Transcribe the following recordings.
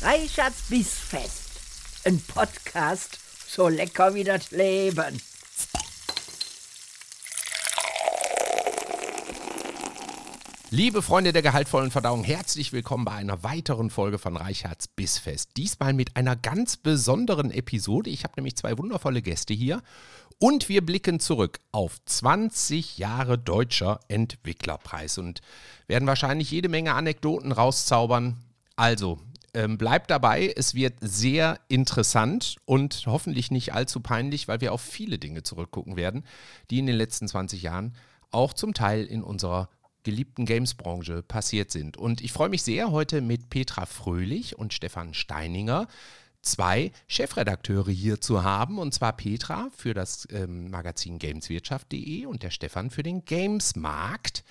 Reichards Bissfest. Ein Podcast so lecker wie das Leben. Liebe Freunde der gehaltvollen Verdauung, herzlich willkommen bei einer weiteren Folge von Reichards Bissfest. Diesmal mit einer ganz besonderen Episode. Ich habe nämlich zwei wundervolle Gäste hier und wir blicken zurück auf 20 Jahre Deutscher Entwicklerpreis und werden wahrscheinlich jede Menge Anekdoten rauszaubern. Also, ähm, bleibt dabei, es wird sehr interessant und hoffentlich nicht allzu peinlich, weil wir auf viele Dinge zurückgucken werden, die in den letzten 20 Jahren auch zum Teil in unserer geliebten Games-Branche passiert sind. Und ich freue mich sehr, heute mit Petra Fröhlich und Stefan Steininger zwei Chefredakteure hier zu haben. Und zwar Petra für das ähm, Magazin Gameswirtschaft.de und der Stefan für den Gamesmarkt.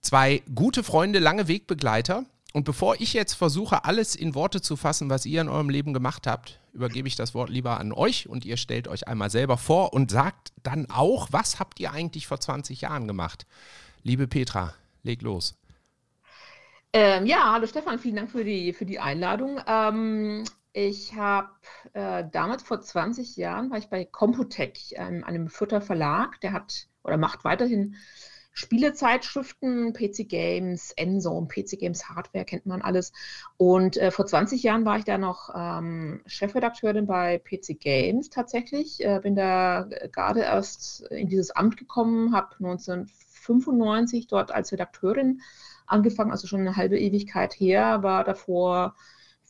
Zwei gute Freunde, lange Wegbegleiter. Und bevor ich jetzt versuche, alles in Worte zu fassen, was ihr in eurem Leben gemacht habt, übergebe ich das Wort lieber an euch und ihr stellt euch einmal selber vor und sagt dann auch, was habt ihr eigentlich vor 20 Jahren gemacht? Liebe Petra, leg los. Ähm, ja, hallo Stefan, vielen Dank für die, für die Einladung. Ähm, ich habe äh, damals vor 20 Jahren war ich bei Computec, einem, einem Fürther Verlag, der hat oder macht weiterhin Spielezeitschriften, PC Games, Endzone, PC Games Hardware kennt man alles. Und äh, vor 20 Jahren war ich da noch ähm, Chefredakteurin bei PC Games tatsächlich. Äh, bin da gerade erst in dieses Amt gekommen, habe 1995 dort als Redakteurin angefangen, also schon eine halbe Ewigkeit her, war davor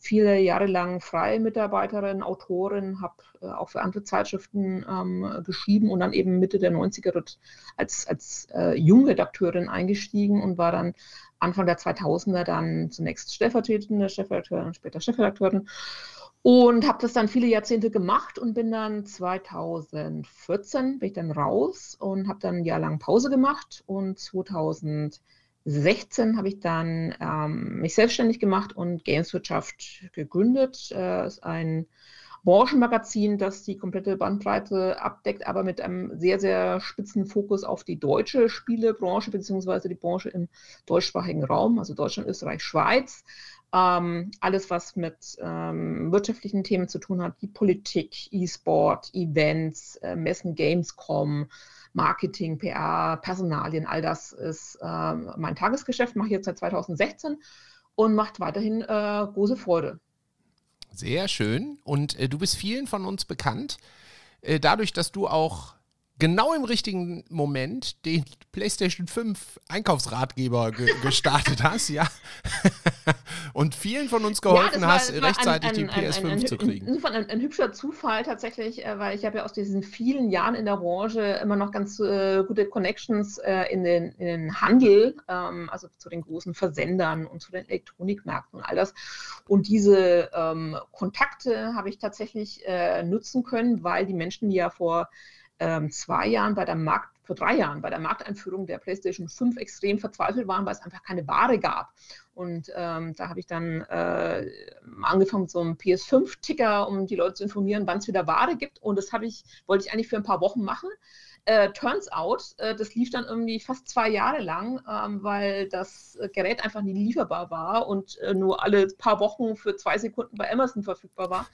viele Jahre lang freie Mitarbeiterin, Autorin, habe äh, auch für andere Zeitschriften ähm, geschrieben und dann eben Mitte der 90er dort als, als äh, Jungredakteurin eingestiegen und war dann Anfang der 2000er dann zunächst stellvertretende Chefredakteurin, später Chefredakteurin und habe das dann viele Jahrzehnte gemacht und bin dann 2014 bin ich dann raus und habe dann ein Jahr lang Pause gemacht und 2000 16 habe ich dann ähm, mich selbstständig gemacht und Gameswirtschaft gegründet. Äh, ist ein Branchenmagazin, das die komplette Bandbreite abdeckt, aber mit einem sehr, sehr spitzen Fokus auf die deutsche Spielebranche beziehungsweise die Branche im deutschsprachigen Raum, also Deutschland, Österreich, Schweiz. Ähm, alles, was mit ähm, wirtschaftlichen Themen zu tun hat, wie Politik, E-Sport, Events, äh, Messen, Gamescom, Marketing, PR, Personalien, all das ist äh, mein Tagesgeschäft, mache ich jetzt seit 2016 und macht weiterhin äh, große Freude. Sehr schön. Und äh, du bist vielen von uns bekannt, äh, dadurch, dass du auch genau im richtigen Moment den PlayStation 5 Einkaufsratgeber ge gestartet hast, ja. Und vielen von uns geholfen ja, war, hast, rechtzeitig ein, ein, die PS5 ein, zu kriegen. Ein, ein, hübscher Zufall tatsächlich, äh, weil ich habe ja aus diesen vielen Jahren in der Branche immer noch ganz äh, gute Connections äh, in, den, in, den, Handel, ähm, also zu den großen Versendern und zu den Elektronikmärkten und all das. Und diese ähm, Kontakte habe ich tatsächlich äh, nutzen können, weil die Menschen, die ja vor ähm, zwei Jahren bei der Markt, vor drei Jahren bei der Markteinführung der PlayStation 5 extrem verzweifelt waren, weil es einfach keine Ware gab. Und ähm, da habe ich dann äh, angefangen mit so einem PS5-Ticker, um die Leute zu informieren, wann es wieder Ware gibt. Und das ich, wollte ich eigentlich für ein paar Wochen machen. Äh, turns out, äh, das lief dann irgendwie fast zwei Jahre lang, ähm, weil das Gerät einfach nie lieferbar war und äh, nur alle paar Wochen für zwei Sekunden bei Amazon verfügbar war.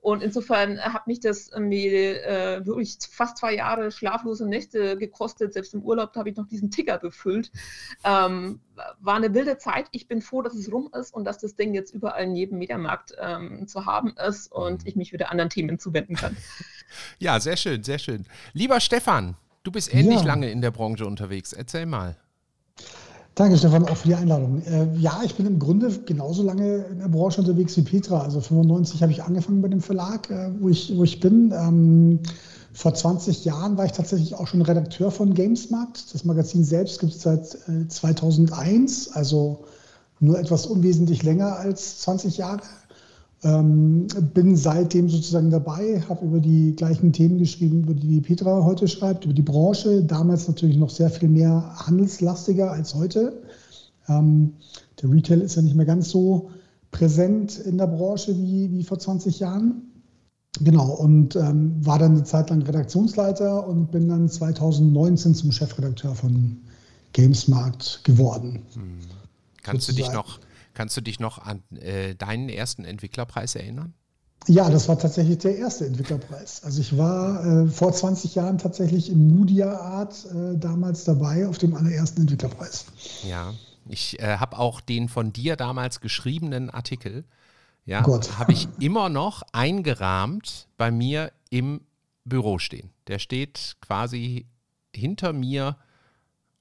Und insofern hat mich das mir äh, wirklich fast zwei Jahre schlaflose Nächte gekostet. Selbst im Urlaub habe ich noch diesen Ticker befüllt. Ähm, war eine wilde Zeit. Ich bin froh, dass es rum ist und dass das Ding jetzt überall in jedem Mediamarkt ähm, zu haben ist und mhm. ich mich wieder anderen Themen zuwenden kann. Ja, sehr schön, sehr schön. Lieber Stefan, du bist ähnlich ja. lange in der Branche unterwegs. Erzähl mal. Danke, Stefan, auch für die Einladung. Äh, ja, ich bin im Grunde genauso lange in der Branche unterwegs wie Petra. Also 95 habe ich angefangen bei dem Verlag, äh, wo, ich, wo ich bin. Ähm, vor 20 Jahren war ich tatsächlich auch schon Redakteur von Gamesmarkt. Das Magazin selbst gibt es seit äh, 2001, also nur etwas unwesentlich länger als 20 Jahre. Ähm, bin seitdem sozusagen dabei, habe über die gleichen Themen geschrieben, über die Petra heute schreibt, über die Branche. Damals natürlich noch sehr viel mehr handelslastiger als heute. Ähm, der Retail ist ja nicht mehr ganz so präsent in der Branche wie, wie vor 20 Jahren. Genau, und ähm, war dann eine Zeit lang Redaktionsleiter und bin dann 2019 zum Chefredakteur von Gamesmarkt geworden. Hm. Kannst sozusagen. du dich noch Kannst du dich noch an äh, deinen ersten Entwicklerpreis erinnern? Ja, das war tatsächlich der erste Entwicklerpreis. Also ich war äh, vor 20 Jahren tatsächlich im Moodia Art äh, damals dabei auf dem allerersten Entwicklerpreis. Ja, ich äh, habe auch den von dir damals geschriebenen Artikel, ja, habe ich immer noch eingerahmt bei mir im Büro stehen. Der steht quasi hinter mir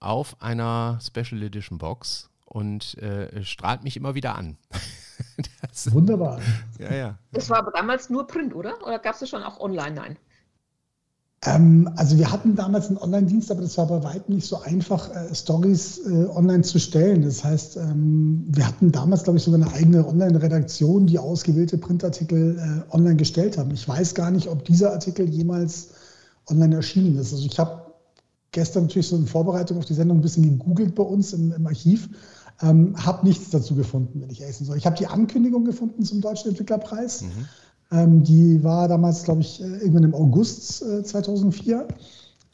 auf einer Special Edition Box und äh, strahlt mich immer wieder an. das, Wunderbar. Ja, ja. Das war aber damals nur Print, oder? Oder gab es das schon auch online? Nein. Ähm, also wir hatten damals einen Online-Dienst, aber das war bei weitem nicht so einfach, äh, Stories äh, online zu stellen. Das heißt, ähm, wir hatten damals, glaube ich, sogar eine eigene Online-Redaktion, die ausgewählte Printartikel äh, online gestellt haben. Ich weiß gar nicht, ob dieser Artikel jemals online erschienen ist. Also ich habe gestern natürlich so in Vorbereitung auf die Sendung ein bisschen gegoogelt bei uns im, im Archiv, ähm, habe nichts dazu gefunden, wenn ich ehrlich sein Ich habe die Ankündigung gefunden zum Deutschen Entwicklerpreis. Mhm. Ähm, die war damals, glaube ich, äh, irgendwann im August äh, 2004.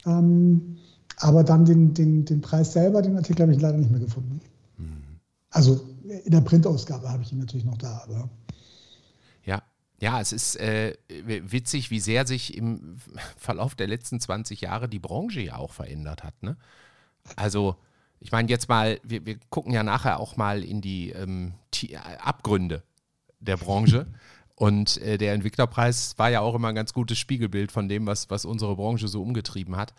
Ähm, aber dann den, den, den Preis selber, den Artikel habe ich leider nicht mehr gefunden. Mhm. Also in der Printausgabe habe ich ihn natürlich noch da. Aber ja, ja, es ist äh, witzig, wie sehr sich im Verlauf der letzten 20 Jahre die Branche ja auch verändert hat. Ne? Also, ich meine, jetzt mal, wir, wir, gucken ja nachher auch mal in die ähm, Abgründe der Branche. Und äh, der Entwicklerpreis war ja auch immer ein ganz gutes Spiegelbild von dem, was, was unsere Branche so umgetrieben hat.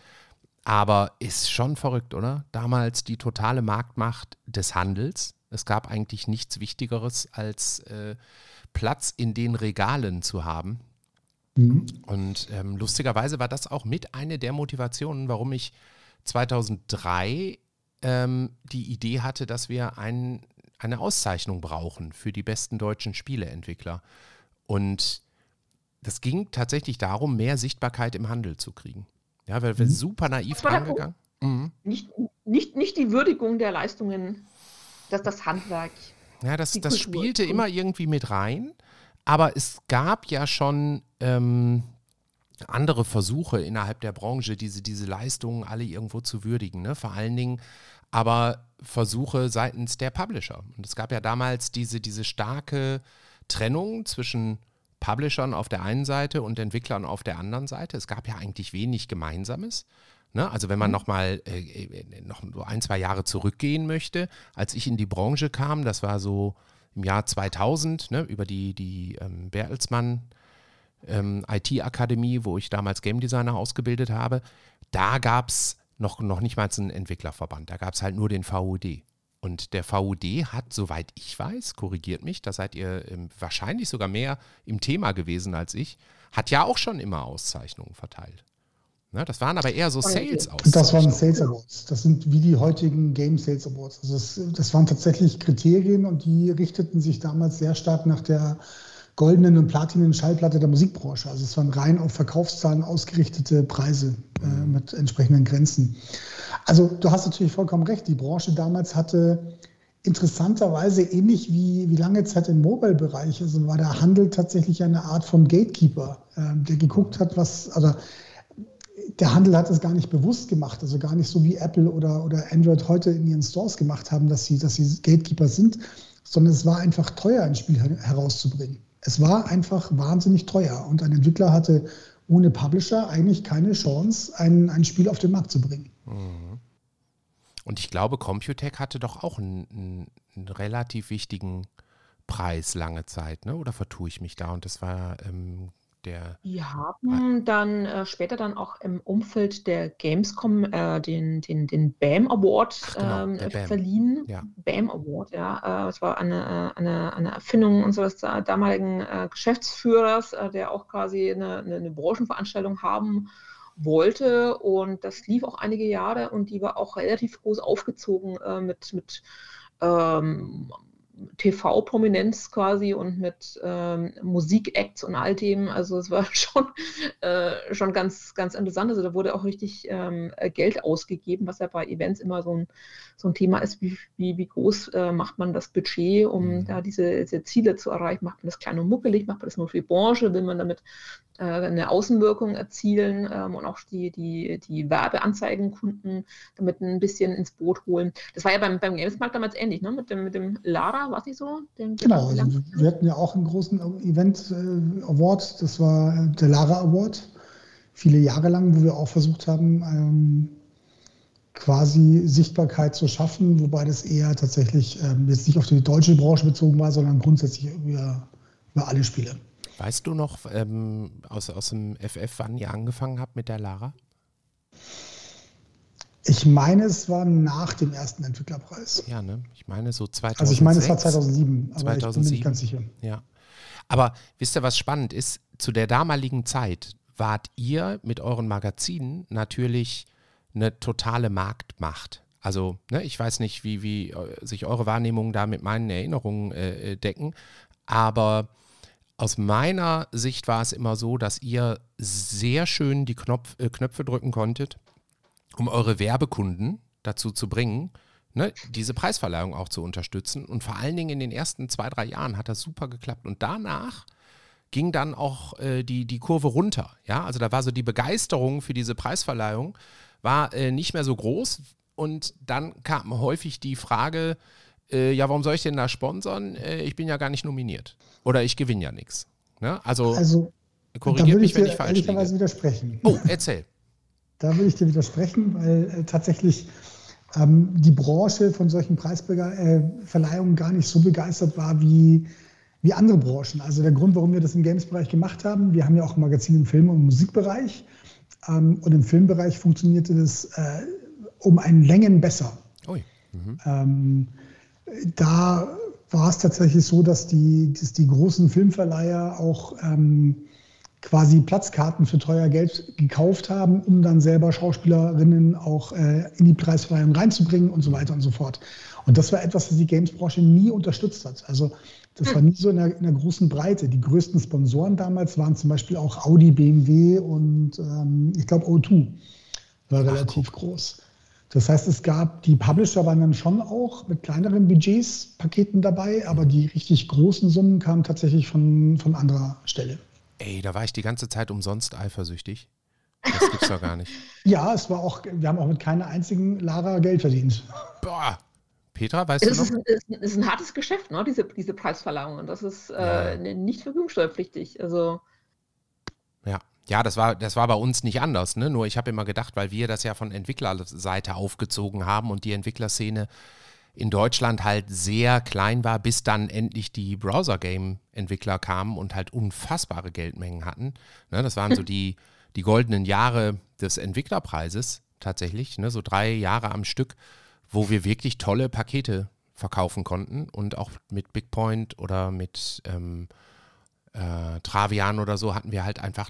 Aber ist schon verrückt, oder? Damals die totale Marktmacht des Handels. Es gab eigentlich nichts Wichtigeres, als äh, Platz in den Regalen zu haben. Mhm. Und ähm, lustigerweise war das auch mit eine der Motivationen, warum ich 2003 ähm, die Idee hatte, dass wir ein, eine Auszeichnung brauchen für die besten deutschen Spieleentwickler. Und das ging tatsächlich darum, mehr Sichtbarkeit im Handel zu kriegen. Ja, weil wir mhm. super naiv rangegangen. Mhm. Nicht, nicht, nicht die Würdigung der Leistungen, dass das Handwerk. Ja, das, das spielte immer irgendwie mit rein. Aber es gab ja schon ähm, andere Versuche innerhalb der Branche, diese, diese Leistungen alle irgendwo zu würdigen. Ne? Vor allen Dingen aber Versuche seitens der Publisher. Und es gab ja damals diese, diese starke Trennung zwischen Publishern auf der einen Seite und Entwicklern auf der anderen Seite. Es gab ja eigentlich wenig Gemeinsames. Ne? Also wenn man mhm. noch mal äh, äh, noch ein, zwei Jahre zurückgehen möchte, als ich in die Branche kam, das war so im Jahr 2000, ne, über die, die ähm, Bertelsmann ähm, IT-Akademie, wo ich damals Game Designer ausgebildet habe, da gab es noch, noch nicht mal einen Entwicklerverband. Da gab es halt nur den VUD. Und der VUD hat, soweit ich weiß, korrigiert mich, da seid ihr ähm, wahrscheinlich sogar mehr im Thema gewesen als ich, hat ja auch schon immer Auszeichnungen verteilt. Ne, das waren aber eher so Sales Awards. Das waren Sales Awards. Das sind wie die heutigen Game Sales Awards. Also das, das, waren tatsächlich Kriterien und die richteten sich damals sehr stark nach der goldenen und platinen Schallplatte der Musikbranche. Also es waren rein auf Verkaufszahlen ausgerichtete Preise äh, mit entsprechenden Grenzen. Also du hast natürlich vollkommen recht. Die Branche damals hatte interessanterweise ähnlich wie, wie lange Zeit im Mobile-Bereich, also war der Handel tatsächlich eine Art von Gatekeeper, äh, der geguckt hat, was, also der Handel hat es gar nicht bewusst gemacht, also gar nicht so wie Apple oder, oder Android heute in ihren Stores gemacht haben, dass sie, dass sie Gatekeeper sind, sondern es war einfach teuer, ein Spiel herauszubringen. Es war einfach wahnsinnig teuer und ein Entwickler hatte ohne Publisher eigentlich keine Chance, ein, ein Spiel auf den Markt zu bringen. Mhm. Und ich glaube, Computec hatte doch auch einen, einen, relativ wichtigen Preis lange Zeit, ne? oder vertue ich mich da? Und das war ähm, der. Die haben dann äh, später dann auch im Umfeld der Gamescom äh, den, den, den BAM Award Ach, genau, ähm, BAM. verliehen. Ja. BAM Award, ja. Äh, es war eine, äh, eine, eine Erfindung unseres damaligen äh, Geschäftsführers, äh, der auch quasi eine, eine, eine Branchenveranstaltung haben wollte. Und das lief auch einige Jahre und die war auch relativ groß aufgezogen mit, mit ähm, TV-Prominenz quasi und mit ähm, Musikacts und all dem. Also es war schon, äh, schon ganz, ganz interessant. Also da wurde auch richtig ähm, Geld ausgegeben, was ja bei Events immer so ein, so ein Thema ist, wie, wie, wie groß äh, macht man das Budget, um mhm. da diese, diese, Ziele zu erreichen. Macht man das klein und muckelig, macht man das nur für die Branche, will man damit äh, eine Außenwirkung erzielen ähm, und auch die, die, die Werbeanzeigenkunden damit ein bisschen ins Boot holen. Das war ja beim, beim Gamesmarkt damals ähnlich, ne? mit, dem, mit dem Lara oder? War es nicht so? Den, genau, also wir hatten ja auch einen großen Event äh, Award, das war der Lara Award, viele Jahre lang, wo wir auch versucht haben, ähm, quasi Sichtbarkeit zu schaffen, wobei das eher tatsächlich ähm, jetzt nicht auf die deutsche Branche bezogen war, sondern grundsätzlich über, über alle Spiele. Weißt du noch ähm, aus, aus dem FF, wann ihr angefangen habt mit der Lara? Ich meine, es war nach dem ersten Entwicklerpreis. Ja, ne? Ich meine so 2007. Also ich meine, es war 2007, aber 2007. ich bin mir nicht ganz sicher. Ja. Aber wisst ihr, was spannend ist? Zu der damaligen Zeit wart ihr mit euren Magazinen natürlich eine totale Marktmacht. Also, ne, ich weiß nicht, wie, wie äh, sich eure Wahrnehmungen da mit meinen Erinnerungen äh, äh, decken, aber aus meiner Sicht war es immer so, dass ihr sehr schön die Knopf, äh, Knöpfe drücken konntet, um eure Werbekunden dazu zu bringen, ne, diese Preisverleihung auch zu unterstützen. Und vor allen Dingen in den ersten zwei, drei Jahren hat das super geklappt. Und danach ging dann auch äh, die, die Kurve runter. Ja, also da war so die Begeisterung für diese Preisverleihung war äh, nicht mehr so groß. Und dann kam häufig die Frage, äh, ja, warum soll ich denn da sponsern? Äh, ich bin ja gar nicht nominiert. Oder ich gewinne ja nichts. Ne? Also, also korrigiert mich, wenn ich falsch liege. widersprechen. Oh, erzähl. Da würde ich dir widersprechen, weil äh, tatsächlich ähm, die Branche von solchen Preisverleihungen gar nicht so begeistert war wie, wie andere Branchen. Also der Grund, warum wir das im Games-Bereich gemacht haben, wir haben ja auch ein Magazin im Film- und Musikbereich. Ähm, und im Filmbereich funktionierte das äh, um ein Längen besser. Mhm. Ähm, da war es tatsächlich so, dass die, dass die großen Filmverleiher auch ähm, quasi Platzkarten für teuer Geld gekauft haben, um dann selber Schauspielerinnen auch äh, in die Preisverleihung reinzubringen und so weiter und so fort. Und das war etwas, was die Gamesbranche nie unterstützt hat. Also das war nie so in der, in der, großen Breite. Die größten Sponsoren damals waren zum Beispiel auch Audi, BMW und ähm, ich glaube O2 war relativ Ach, groß. Das heißt, es gab, die Publisher waren dann schon auch mit kleineren Budgets, Paketen dabei, aber die richtig großen Summen kamen tatsächlich von, von anderer Stelle. Ey, da war ich die ganze Zeit umsonst eifersüchtig. Das gibt's doch gar nicht. ja, es war auch, wir haben auch mit keiner einzigen Lara Geld verdient. Boah. Petra, weißt es du noch? Es ist, ist, ein hartes Geschäft, ne? diese, diese Preisverleihung. Und das ist äh, ja. nicht vergnügungssteuerpflichtig. Also. Ja. Ja, das war, das war bei uns nicht anders. Ne? Nur ich habe immer gedacht, weil wir das ja von Entwicklerseite aufgezogen haben und die Entwicklerszene in Deutschland halt sehr klein war, bis dann endlich die Browser-Game-Entwickler kamen und halt unfassbare Geldmengen hatten. Ne? Das waren so die, die goldenen Jahre des Entwicklerpreises tatsächlich, ne? so drei Jahre am Stück, wo wir wirklich tolle Pakete verkaufen konnten und auch mit Bigpoint oder mit ähm, äh, Travian oder so hatten wir halt einfach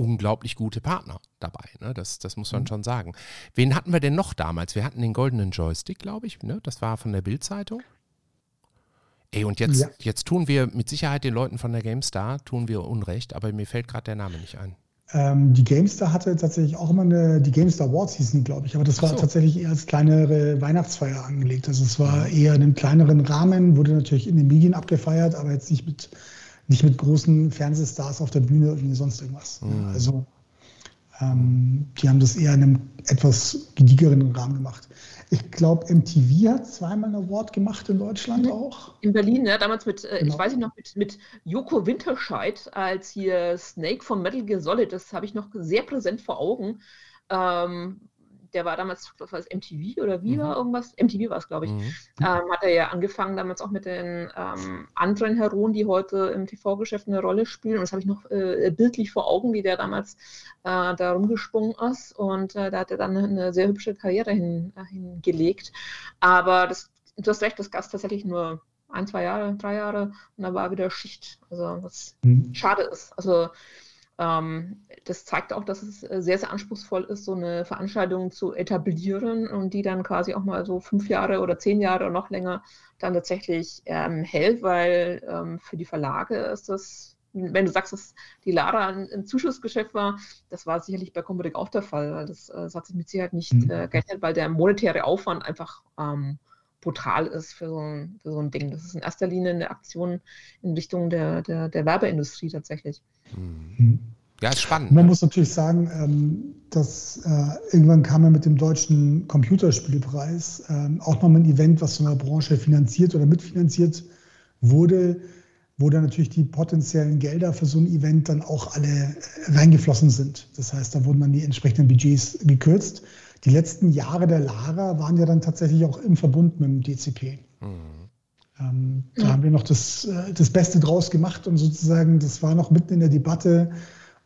unglaublich gute Partner dabei. Ne? Das, das muss man mhm. schon sagen. Wen hatten wir denn noch damals? Wir hatten den goldenen Joystick, glaube ich. Ne? Das war von der Bild-Zeitung. Ey, und jetzt, ja. jetzt tun wir mit Sicherheit den Leuten von der GameStar, tun wir Unrecht, aber mir fällt gerade der Name nicht ein. Ähm, die GameStar hatte tatsächlich auch immer eine, die GameStar Awards hießen, glaube ich, aber das war so. tatsächlich eher als kleinere Weihnachtsfeier angelegt. Also es war mhm. eher in einem kleineren Rahmen, wurde natürlich in den Medien abgefeiert, aber jetzt nicht mit nicht mit großen Fernsehstars auf der Bühne irgendwie sonst irgendwas. Mhm. Also ähm, die haben das eher in einem etwas gediegeren Rahmen gemacht. Ich glaube, MTV hat zweimal ein Award gemacht in Deutschland mhm. auch. In Berlin, ja, damals mit, äh, genau. ich weiß nicht noch, mit, mit Joko Winterscheid als hier Snake von Metal Gear Solid. Das habe ich noch sehr präsent vor Augen. Ähm, der war damals, was war das, MTV oder Viva, mhm. irgendwas? MTV war es, glaube ich. Mhm. Ähm, hat er ja angefangen damals auch mit den ähm, anderen Heroen, die heute im TV-Geschäft eine Rolle spielen. Und das habe ich noch äh, bildlich vor Augen, wie der damals äh, da rumgesprungen ist. Und äh, da hat er dann eine sehr hübsche Karriere hin, äh, hingelegt. Aber das, du hast recht, das Gast tatsächlich nur ein, zwei Jahre, drei Jahre und dann war wieder Schicht. Also was mhm. schade ist. Also das zeigt auch, dass es äh, sehr, sehr anspruchsvoll ist, so eine Veranstaltung zu etablieren und die dann quasi auch mal so fünf Jahre oder zehn Jahre oder noch länger dann tatsächlich ähm, hält, weil ähm, für die Verlage ist das, wenn du sagst, dass die Lara ein, ein Zuschussgeschäft war, das war sicherlich bei Computer auch der Fall. Weil das, äh, das hat sich mit Sicherheit nicht mhm. äh, gerechnet, weil der monetäre Aufwand einfach ähm, brutal ist für so, ein, für so ein Ding. Das ist in erster Linie eine Aktion in Richtung der, der, der Werbeindustrie tatsächlich. Mhm. Ja, ist spannend. Man ne? muss natürlich sagen, ähm, dass äh, irgendwann kam ja mit dem deutschen Computerspielpreis ähm, auch nochmal ein Event, was von der Branche finanziert oder mitfinanziert wurde, wo dann natürlich die potenziellen Gelder für so ein Event dann auch alle reingeflossen sind. Das heißt, da wurden dann die entsprechenden Budgets gekürzt. Die letzten Jahre der Lara waren ja dann tatsächlich auch im Verbund mit dem DCP. Ähm, da haben wir noch das, äh, das Beste draus gemacht und sozusagen, das war noch mitten in der Debatte,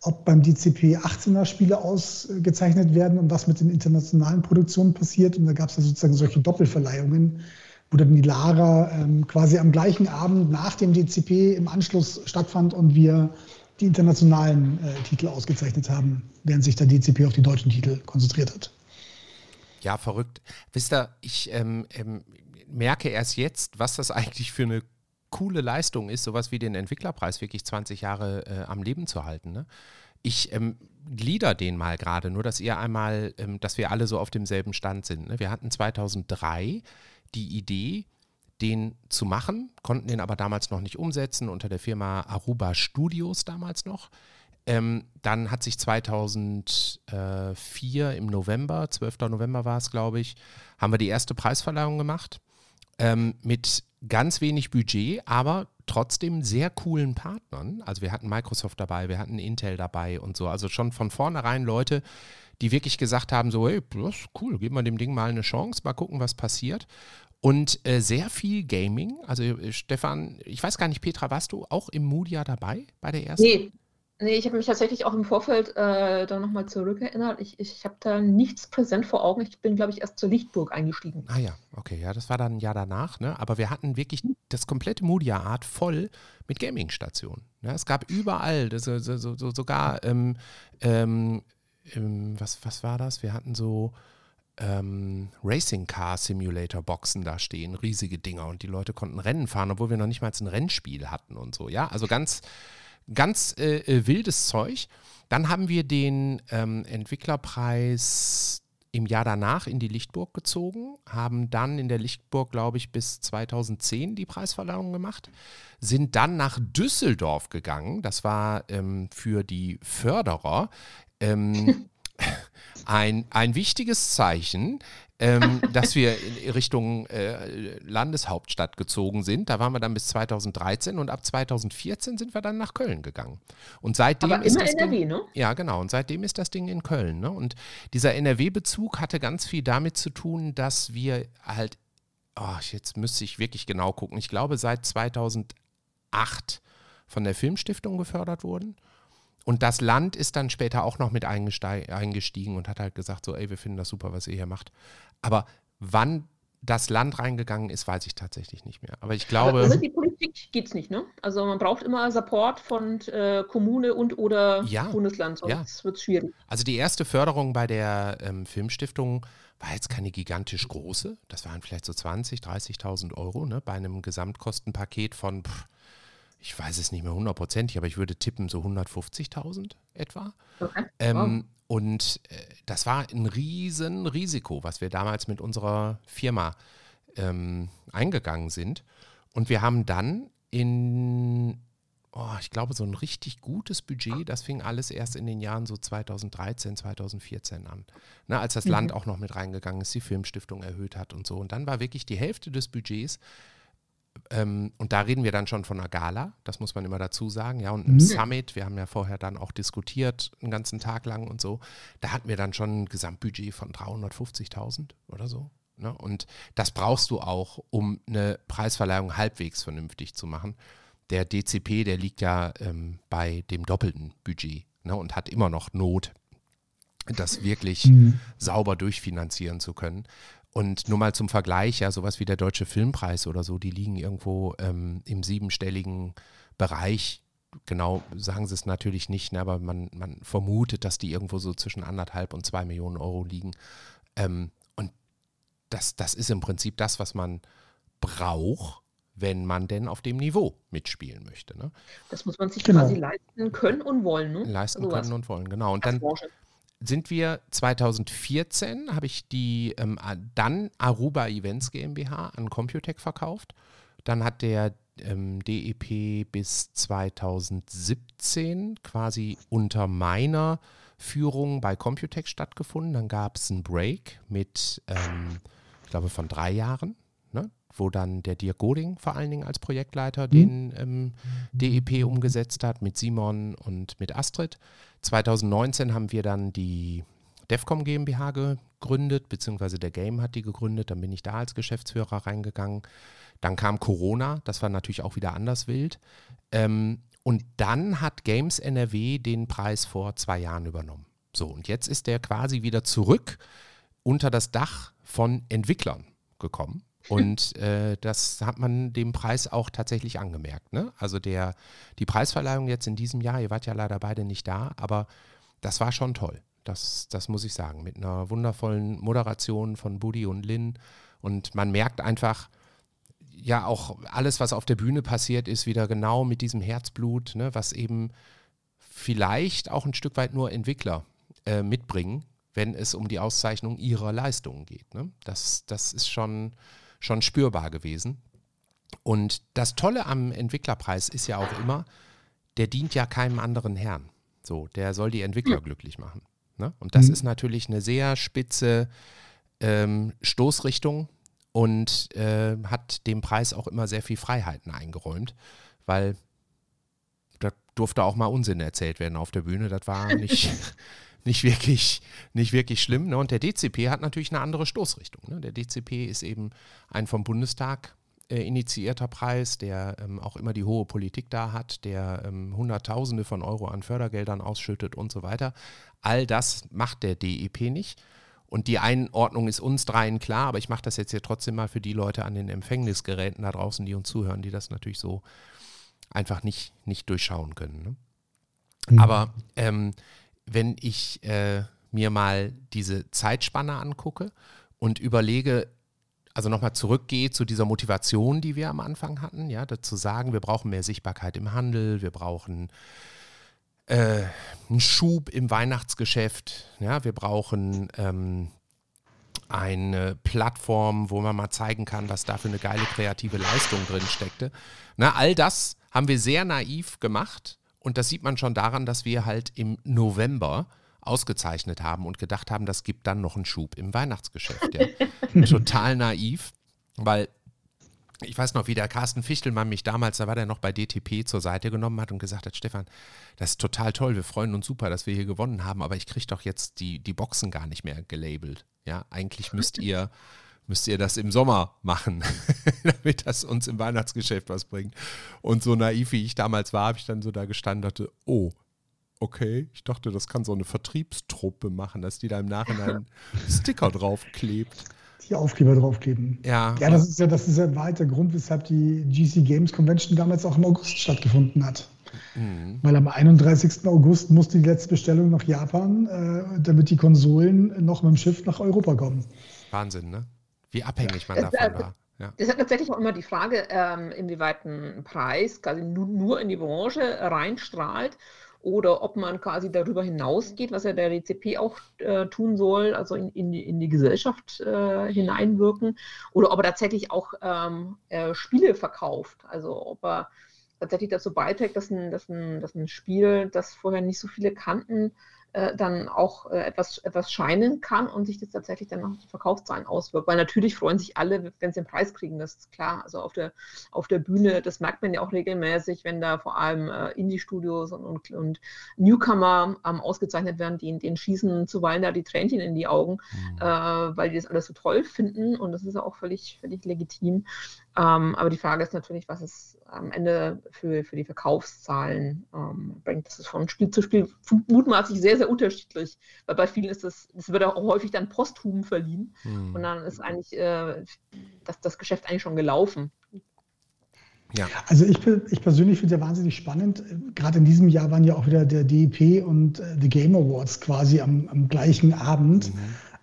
ob beim DCP 18er Spiele ausgezeichnet werden und was mit den internationalen Produktionen passiert. Und da gab es ja sozusagen solche Doppelverleihungen, wo dann die Lara ähm, quasi am gleichen Abend nach dem DCP im Anschluss stattfand und wir die internationalen äh, Titel ausgezeichnet haben, während sich der DCP auf die deutschen Titel konzentriert hat. Ja, verrückt. Wisst ihr, ich ähm, ähm, merke erst jetzt, was das eigentlich für eine coole Leistung ist, sowas wie den Entwicklerpreis wirklich 20 Jahre äh, am Leben zu halten. Ne? Ich ähm, glieder den mal gerade, nur dass ihr einmal, ähm, dass wir alle so auf demselben Stand sind. Ne? Wir hatten 2003 die Idee, den zu machen, konnten den aber damals noch nicht umsetzen, unter der Firma Aruba Studios damals noch. Ähm, dann hat sich 2004 im November, 12. November war es, glaube ich, haben wir die erste Preisverleihung gemacht. Ähm, mit ganz wenig Budget, aber trotzdem sehr coolen Partnern. Also wir hatten Microsoft dabei, wir hatten Intel dabei und so. Also schon von vornherein Leute, die wirklich gesagt haben, so, hey, das ist cool, geben wir dem Ding mal eine Chance, mal gucken, was passiert. Und äh, sehr viel Gaming. Also äh, Stefan, ich weiß gar nicht, Petra, warst du auch im Moodia dabei bei der ersten? Nee, nee ich habe mich tatsächlich auch im Vorfeld äh, da nochmal zurückerinnert. Ich, ich habe da nichts präsent vor Augen. Ich bin, glaube ich, erst zur Lichtburg eingestiegen. Ah ja, okay, ja, das war dann ein Jahr danach, ne? Aber wir hatten wirklich das komplette Moodia-Art voll mit Gaming-Stationen. Ne? Es gab überall, so, so, so, sogar, ähm, ähm, ähm, was, was war das? Wir hatten so ähm, Racing Car Simulator Boxen da stehen, riesige Dinger und die Leute konnten Rennen fahren, obwohl wir noch nicht mal ein Rennspiel hatten und so. Ja, also ganz, ganz äh, äh, wildes Zeug. Dann haben wir den ähm, Entwicklerpreis im Jahr danach in die Lichtburg gezogen, haben dann in der Lichtburg, glaube ich, bis 2010 die Preisverleihung gemacht, sind dann nach Düsseldorf gegangen. Das war ähm, für die Förderer ähm, ein, ein wichtiges Zeichen, ähm, dass wir in Richtung äh, Landeshauptstadt gezogen sind. Da waren wir dann bis 2013 und ab 2014 sind wir dann nach Köln gegangen. Und seitdem Aber ist immer das NRW, Ding, ne? Ja, genau. Und seitdem ist das Ding in Köln. Ne? Und dieser NRW-Bezug hatte ganz viel damit zu tun, dass wir halt, oh, jetzt müsste ich wirklich genau gucken. Ich glaube, seit 2008 von der Filmstiftung gefördert wurden. Und das Land ist dann später auch noch mit eingestiegen und hat halt gesagt, so, ey, wir finden das super, was ihr hier macht. Aber wann das Land reingegangen ist, weiß ich tatsächlich nicht mehr. Aber ich Aber glaube, ohne die Politik geht es nicht, ne? Also man braucht immer Support von äh, Kommune und oder Ja, Bundesland, sonst ja. wird es schwierig. also die erste Förderung bei der ähm, Filmstiftung war jetzt keine gigantisch große. Das waren vielleicht so 20.000, 30.000 Euro, ne? Bei einem Gesamtkostenpaket von, pff, ich weiß es nicht mehr hundertprozentig, aber ich würde tippen so 150.000 etwa. Okay. Ähm, Und äh, das war ein riesen Risiko, was wir damals mit unserer Firma ähm, eingegangen sind. Und wir haben dann in, oh, ich glaube, so ein richtig gutes Budget, das fing alles erst in den Jahren so 2013, 2014 an. Ne, als das Land auch noch mit reingegangen ist, die Filmstiftung erhöht hat und so. Und dann war wirklich die Hälfte des Budgets ähm, und da reden wir dann schon von einer Gala, das muss man immer dazu sagen, ja, und einem Mhm. Summit, wir haben ja vorher dann auch diskutiert, einen ganzen Tag lang und so, da hatten wir dann schon ein Gesamtbudget von 350.000 oder so. Ne? Und das brauchst du auch, um eine Preisverleihung halbwegs vernünftig zu machen. Der DCP, der liegt ja ähm, bei dem doppelten Budget ne? und hat immer noch Not, das wirklich Mhm. sauber durchfinanzieren zu können. Und nur mal zum Vergleich, ja, sowas wie der Deutsche Filmpreis oder so, die liegen irgendwo ähm, im siebenstelligen Bereich. Genau sagen sie es natürlich nicht, ne, aber man, man vermutet, dass die irgendwo so zwischen anderthalb und zwei Millionen Euro liegen. Ähm, und das, das ist im Prinzip das, was man braucht, wenn man denn auf dem Niveau mitspielen möchte. Ne? Das muss man sich Genau. quasi leisten können und wollen, ne? Leisten Sowas. können und wollen, genau. Und dann. Sind wir 2014, habe ich die ähm, dann Aruba Events GmbH an Computec verkauft. Dann hat der ähm, DEP bis 2017 quasi unter meiner Führung bei Computex stattgefunden. Dann gab es einen Break mit, ähm, ich glaube, von drei Jahren? Wo dann der Dirk Goding vor allen Dingen als Projektleiter mhm. den ähm, DEP umgesetzt hat, mit Simon und mit Astrid. 2019 haben wir dann die DEFCOM GmbH gegründet, beziehungsweise der Game hat die gegründet. Dann bin ich da als Geschäftsführer reingegangen. Dann kam Corona, das war natürlich auch wieder anders wild. Ähm, und dann hat Games NRW den Preis vor zwei Jahren übernommen. So, und jetzt ist der quasi wieder zurück unter das Dach von Entwicklern gekommen. Und äh, das hat man dem Preis auch tatsächlich angemerkt. Ne? Also der, die Preisverleihung jetzt in diesem Jahr, ihr wart ja leider beide nicht da, aber das war schon toll. Das, das muss ich sagen. Mit einer wundervollen Moderation von Buddy und Lynn. Und man merkt einfach, ja, auch alles, was auf der Bühne passiert, ist wieder genau mit diesem Herzblut, ne, was eben vielleicht auch ein Stück weit nur Entwickler äh, mitbringen, wenn es um die Auszeichnung ihrer Leistungen geht. Ne? Das, das ist schon, schon spürbar gewesen. Und das Tolle am Entwicklerpreis ist ja auch immer, der dient ja keinem anderen Herrn. So, der soll die Entwickler glücklich machen. Ne? Und das mhm. ist natürlich eine sehr spitze ähm, Stoßrichtung und äh, hat dem Preis auch immer sehr viel Freiheiten eingeräumt, weil da durfte auch mal Unsinn erzählt werden auf der Bühne. Das war nicht, nicht, wirklich, nicht wirklich schlimm. Ne? Und der DCP hat natürlich eine andere Stoßrichtung. Ne? Der DCP ist eben ein vom Bundestag äh, initiierter Preis, der ähm, auch immer die hohe Politik da hat, der ähm, Hunderttausende von Euro an Fördergeldern ausschüttet und so weiter. All das macht der DEP nicht. Und die Einordnung ist uns dreien klar, aber ich mache das jetzt hier trotzdem mal für die Leute an den Empfängnisgeräten da draußen, die uns zuhören, die das natürlich so einfach nicht, nicht durchschauen können. Ne? Mhm. Aber ähm, wenn ich äh, mir mal diese Zeitspanne angucke und überlege, also nochmal zurückgehe zu dieser Motivation, die wir am Anfang hatten, ja, dazu sagen, wir brauchen mehr Sichtbarkeit im Handel, wir brauchen äh, einen Schub im Weihnachtsgeschäft, ja, wir brauchen ähm, eine Plattform, wo man mal zeigen kann, was da für eine geile kreative Leistung drin steckte. Na, all das haben wir sehr naiv gemacht und das sieht man schon daran, dass wir halt im November ausgezeichnet haben und gedacht haben, das gibt dann noch einen Schub im Weihnachtsgeschäft. Ja. Total naiv, weil ich weiß noch, wie der Carsten Fichtelmann mich damals, da war der noch bei DTP, zur Seite genommen hat und gesagt hat, Stefan, das ist total toll, wir freuen uns super, dass wir hier gewonnen haben, aber ich kriege doch jetzt die, die Boxen gar nicht mehr gelabelt. Ja, eigentlich müsst ihr, müsst ihr das im Sommer machen, damit das uns im Weihnachtsgeschäft was bringt. Und so naiv wie ich damals war, habe ich dann so da gestanden und dachte, oh, okay, ich dachte, das kann so eine Vertriebstruppe machen, dass die da im Nachhinein Sticker draufklebt. Die Aufkleber draufkleben. Ja. Ja, das ist ja, das ist ja weiter Grund, weshalb die GC Games Convention damals auch im August stattgefunden hat. Mhm. Weil am 31. August musste die letzte Bestellung nach Japan, äh, damit die Konsolen noch mit dem Schiff nach Europa kommen. Wahnsinn, ne? Wie abhängig man davon war. Ja. Das ist tatsächlich auch immer die Frage, ähm, inwieweit ein Preis quasi nur in die Branche reinstrahlt oder ob man quasi darüber hinausgeht, was ja der DCP auch äh, tun soll, also in, in, die, in die Gesellschaft äh, hineinwirken, oder ob er tatsächlich auch ähm, äh, Spiele verkauft, also ob er tatsächlich dazu beiträgt, dass ein, dass, ein, dass ein Spiel, das vorher nicht so viele kannten, äh, dann auch äh, etwas, etwas scheinen kann und sich das tatsächlich dann auf die Verkaufszahlen auswirkt. Weil natürlich freuen sich alle, wenn sie den Preis kriegen, das ist klar. Also auf der, auf der Bühne, das merkt man ja auch regelmäßig, wenn da vor allem äh, Indie-Studios und, und, und, Newcomer ähm, ausgezeichnet werden, die, denen schießen zuweilen da die Tränchen in die Augen, mhm. äh, weil die das alles so toll finden und das ist ja auch völlig, völlig legitim. Ähm, aber die Frage ist natürlich, was es am Ende für, für die Verkaufszahlen ähm, bringt. Das ist von Spiel zu Spiel mutmaßlich sehr, sehr unterschiedlich, weil bei vielen ist das, das wird auch häufig dann posthum verliehen hm. und dann ist eigentlich äh, das, das Geschäft eigentlich schon gelaufen. Ja. Also ich, ich persönlich finde es ja wahnsinnig spannend. Gerade in diesem Jahr waren ja auch wieder der DEP und äh, The Game Awards quasi am, am gleichen Abend. Mhm.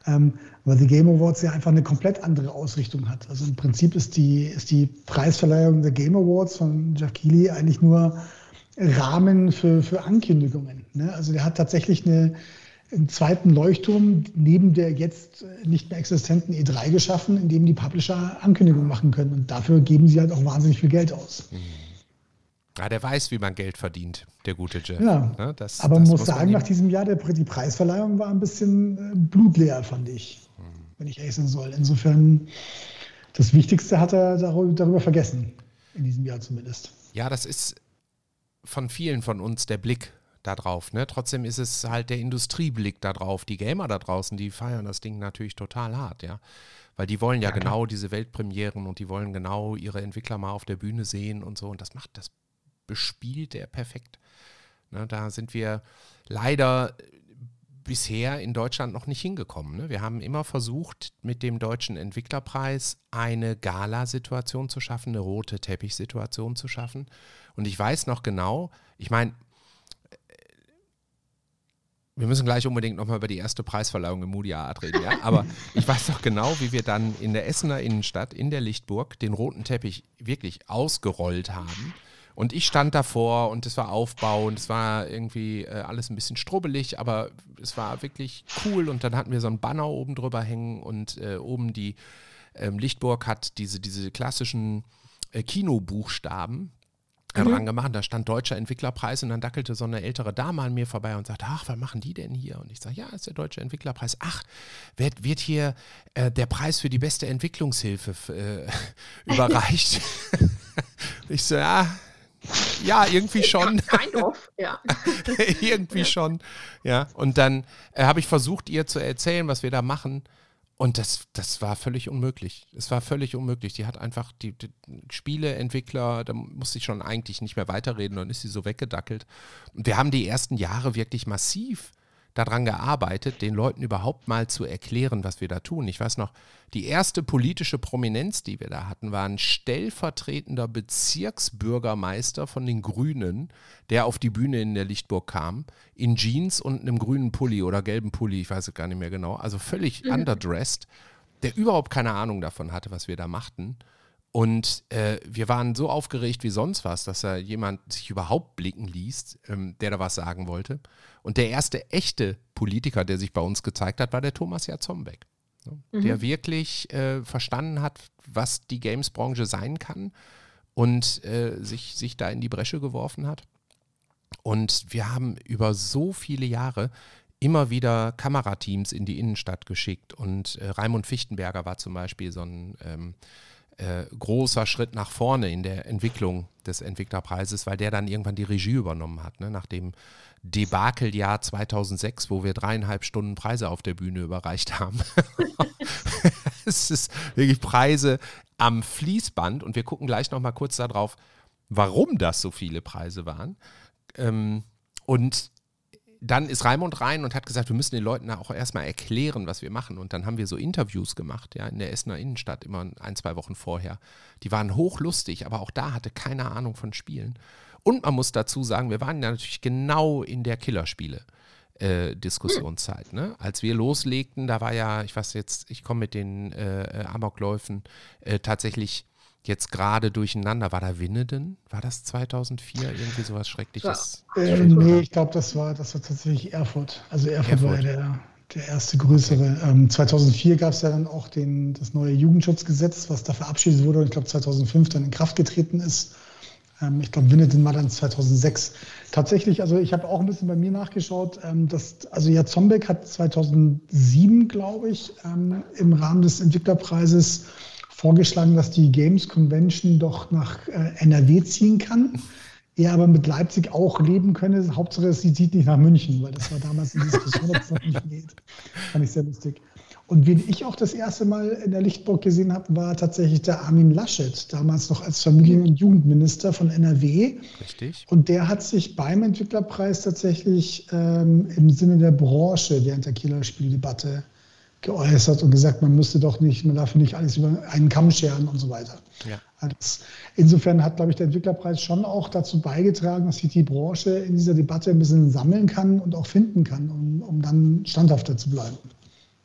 Ähm, weil die Game Awards ja einfach eine komplett andere Ausrichtung hat. Also im Prinzip ist die, ist die Preisverleihung der Game Awards von Jeff Keighley eigentlich nur Rahmen für, für Ankündigungen. Ne? Also der hat tatsächlich eine, einen zweiten Leuchtturm neben der jetzt nicht mehr existenten E3 geschaffen, in dem die Publisher Ankündigungen machen können. Und dafür geben sie halt auch wahnsinnig viel Geld aus. Mhm. Ja, der weiß, wie man Geld verdient, der gute Jeff. Ja, ne, das, aber man muss sagen, nach diesem Jahr, der, die Preisverleihung war ein bisschen äh, blutleer, fand ich. Wenn ich sein soll. Insofern, das Wichtigste hat er darüber, vergessen, in diesem Jahr zumindest. Ja, das ist von vielen von uns der Blick da drauf. Ne? Trotzdem ist es halt der Industrieblick da drauf. Die Gamer da draußen, die feiern das Ding natürlich total hart, ja. Weil die wollen ja, ja genau diese Weltpremieren und die wollen genau ihre Entwickler mal auf der Bühne sehen und so. Und das macht, das bespielt er perfekt. Ne, da sind wir leider bisher in Deutschland noch nicht hingekommen. Ne? Wir haben immer versucht, mit dem deutschen Entwicklerpreis eine Gala-Situation zu schaffen, eine rote Teppich-Situation zu schaffen. Und ich weiß noch genau, ich meine, wir müssen gleich unbedingt nochmal über die erste Preisverleihung im Moody Art reden, ja? aber ich weiß noch genau, wie wir dann in der Essener Innenstadt, in der Lichtburg, den roten Teppich wirklich ausgerollt haben und ich stand davor und es war Aufbau und es war irgendwie äh, alles ein bisschen strubbelig, aber es war wirklich cool. Und dann hatten wir so ein Banner oben drüber hängen und äh, oben die ähm, Lichtburg hat diese, diese klassischen äh, Kinobuchstaben mhm. dran gemacht. Da stand Deutscher Entwicklerpreis und dann dackelte so eine ältere Dame an mir vorbei und sagte, ach, was machen die denn hier? Und ich sage, ja, ist der Deutsche Entwicklerpreis. Ach, wird, wird hier äh, der Preis für die beste Entwicklungshilfe äh, überreicht? ich so, ja, ja, irgendwie schon. Kind of, ja. irgendwie schon. Ja. Und dann äh, habe ich versucht, ihr zu erzählen, was wir da machen. Und das, das war völlig unmöglich. Es war völlig unmöglich. Die hat einfach die, die Spieleentwickler, da musste ich schon eigentlich nicht mehr weiterreden, dann ist sie so weggedackelt. Und wir haben die ersten Jahre wirklich massiv daran gearbeitet, den Leuten überhaupt mal zu erklären, was wir da tun. Ich weiß noch, die erste politische Prominenz, die wir da hatten, war ein stellvertretender Bezirksbürgermeister von den Grünen, der auf die Bühne in der Lichtburg kam, in Jeans und einem grünen Pulli oder gelben Pulli, ich weiß es gar nicht mehr genau, also völlig mhm. underdressed, der überhaupt keine Ahnung davon hatte, was wir da machten. Und äh, wir waren so aufgeregt wie sonst was, dass da jemand sich überhaupt blicken ließ, ähm, der da was sagen wollte. Und der erste echte Politiker, der sich bei uns gezeigt hat, war der Thomas Jatzombeck. Ne? Mhm. Der wirklich äh, verstanden hat, was die Games-Branche sein kann und äh, sich, sich da in die Bresche geworfen hat. Und wir haben über so viele Jahre immer wieder Kamerateams in die Innenstadt geschickt. Und äh, Raimund Fichtenberger war zum Beispiel so ein ähm, äh, großer Schritt nach vorne in der Entwicklung des Entwicklerpreises, weil der dann irgendwann die Regie übernommen hat, ne? nach dem Debakeljahr 2006, wo wir dreieinhalb Stunden Preise auf der Bühne überreicht haben. es ist wirklich Preise am Fließband und wir gucken gleich noch mal kurz darauf, warum das so viele Preise waren. Ähm, und dann ist Raimund rein und hat gesagt, wir müssen den Leuten auch erstmal erklären, was wir machen. Und dann haben wir so Interviews gemacht, ja, in der Essener Innenstadt, immer ein, zwei Wochen vorher. Die waren hochlustig, aber auch da hatte keiner Ahnung von Spielen. Und man muss dazu sagen, wir waren ja natürlich genau in der Killerspiele. Äh, Diskussionszeit. Ne? Als wir loslegten, da war ja, ich weiß jetzt, ich komme mit den äh, Amokläufen äh, tatsächlich jetzt gerade durcheinander. War da Winneden? War das 2004? Irgendwie sowas Schreckliches? Ja. Äh, nee, ich glaube, das war, das war tatsächlich Erfurt. Also Erfurt, Erfurt. war ja der, der erste größere. Ähm, 2004 gab es ja dann auch den, das neue Jugendschutzgesetz, was da verabschiedet wurde und ich glaube 2005 dann in Kraft getreten ist. Ähm, ich glaube, Winneden war dann 2006. Tatsächlich, also ich habe auch ein bisschen bei mir nachgeschaut. Ähm, dass, also ja, Zombeck hat 2007, glaube ich, ähm, im Rahmen des Entwicklerpreises vorgeschlagen, dass die Games Convention doch nach äh, NRW ziehen kann. Er aber mit Leipzig auch leben könne. Hauptsache, sie zieht nicht nach München, weil das war damals in Diskussion, ob es noch nicht geht. Fand ich sehr lustig. Und wen ich auch das erste Mal in der Lichtburg gesehen habe, war tatsächlich der Armin Laschet, damals noch als Familien- und Jugendminister von NRW. Richtig. Und der hat sich beim Entwicklerpreis tatsächlich ähm, im Sinne der Branche während der Kieler Spieldebatte geäußert und gesagt, man müsste doch nicht, man darf nicht alles über einen Kamm scheren und so weiter. Ja. Also insofern hat, glaube ich, der Entwicklerpreis schon auch dazu beigetragen, dass sich die Branche in dieser Debatte ein bisschen sammeln kann und auch finden kann, um, um dann standhafter zu bleiben.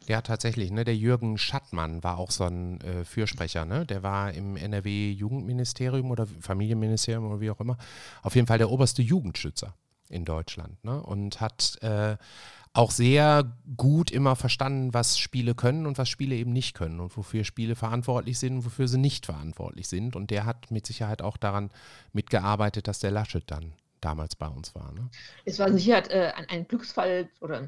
Ja, tatsächlich. Ne? Der Jürgen Schattmann war auch so ein äh, Fürsprecher. Ne? Der war im NRW-Jugendministerium oder Familienministerium oder wie auch immer. Auf jeden Fall der oberste Jugendschützer in Deutschland. Ne? Und hat äh, auch sehr gut immer verstanden, was Spiele können und was Spiele eben nicht können und wofür Spiele verantwortlich sind und wofür sie nicht verantwortlich sind. Und der hat mit Sicherheit auch daran mitgearbeitet, dass der Laschet dann damals bei uns war. Ne? Es war sicher äh, ein, ein, Glücksfall oder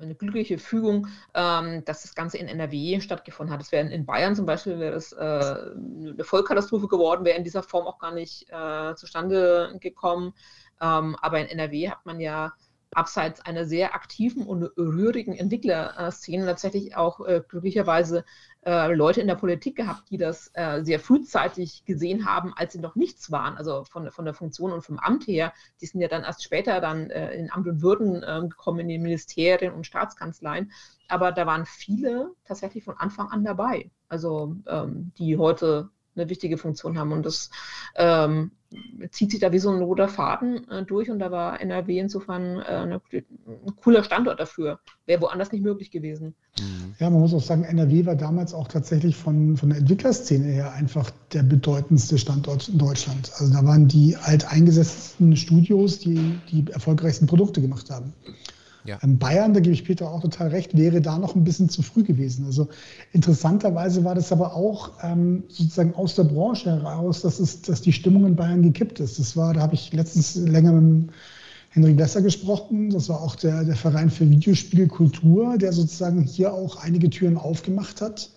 eine glückliche Fügung, ähm, dass das Ganze in NRW stattgefunden hat. Es wäre in Bayern zum Beispiel wäre das äh, eine Vollkatastrophe geworden, wäre in dieser Form auch gar nicht äh, zustande gekommen. Ähm, aber in NRW hat man ja abseits einer sehr aktiven und rührigen Entwicklerszene tatsächlich auch äh, glücklicherweise äh, Leute in der Politik gehabt, die das äh, sehr frühzeitig gesehen haben, als sie noch nichts waren, also von, von der Funktion und vom Amt her. Die sind ja dann erst später dann äh, in Amt und Würden ähm, gekommen, in den Ministerien und Staatskanzleien. Aber da waren viele tatsächlich von Anfang an dabei, also ähm, die heute eine wichtige Funktion haben. Und das ähm, zieht sich da wie so ein roter Faden äh, durch. Und da war NRW insofern äh, eine, ein cooler Standort dafür. Wäre woanders nicht möglich gewesen. Mhm. Ja, man muss auch sagen, NRW war damals auch tatsächlich von, von der Entwicklerszene her einfach der bedeutendste Standort in Deutschland. Also da waren die alteingesessensten Studios, die die erfolgreichsten Produkte gemacht haben. Ja. Ähm, Bayern, da gebe ich Peter auch total recht, wäre da noch ein bisschen zu früh gewesen. Also interessanterweise war das aber auch ähm, sozusagen aus der Branche heraus, dass, es, dass die Stimmung in Bayern gekippt ist. Das war, da habe ich letztens länger mit Henrik Lesser gesprochen. Das war auch der, der Verein für Videospielkultur, der sozusagen hier auch einige Türen aufgemacht hat,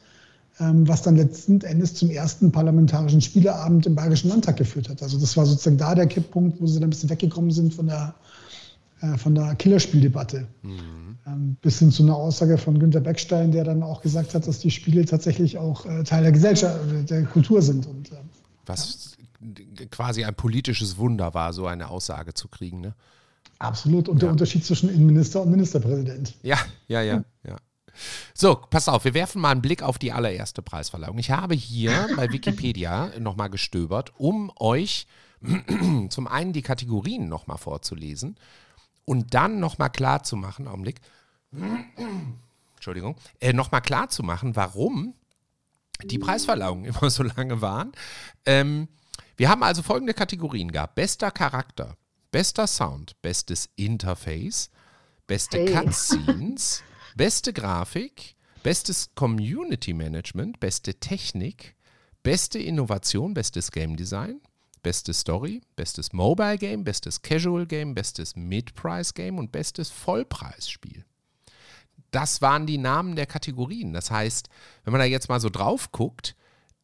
ähm, was dann letzten Endes zum ersten parlamentarischen Spieleabend im Bayerischen Landtag geführt hat. Also das war sozusagen da der Kipppunkt, wo sie dann ein bisschen weggekommen sind von der von der Killerspieldebatte. Mhm. Ähm, bis hin zu einer Aussage von Günter Beckstein, der dann auch gesagt hat, dass die Spiele tatsächlich auch äh, Teil der Gesellschaft, äh, der Kultur sind. Und, Was ja. quasi ein politisches Wunder war, so eine Aussage zu kriegen. Ne? Absolut. Und ja. der Unterschied zwischen Innenminister und Ministerpräsident. Ja, ja, ja, ja. So, pass auf, wir werfen mal einen Blick auf die allererste Preisverleihung. Ich habe hier bei Wikipedia nochmal gestöbert, um euch zum einen die Kategorien nochmal vorzulesen und dann nochmal klar zu machen, Augenblick, Entschuldigung, äh, nochmal klar zu machen, warum die Preisverleihungen immer so lange waren. Ähm, wir haben also folgende Kategorien gehabt. Bester Charakter, bester Sound, bestes Interface, beste hey. Cutscenes, beste Grafik, bestes Community Management, beste Technik, beste Innovation, bestes Game Design, Beste Story, bestes Mobile Game, bestes Casual Game, bestes Mid-Price Game und bestes Vollpreisspiel. Das waren die Namen der Kategorien. Das heißt, wenn man da jetzt mal so drauf guckt,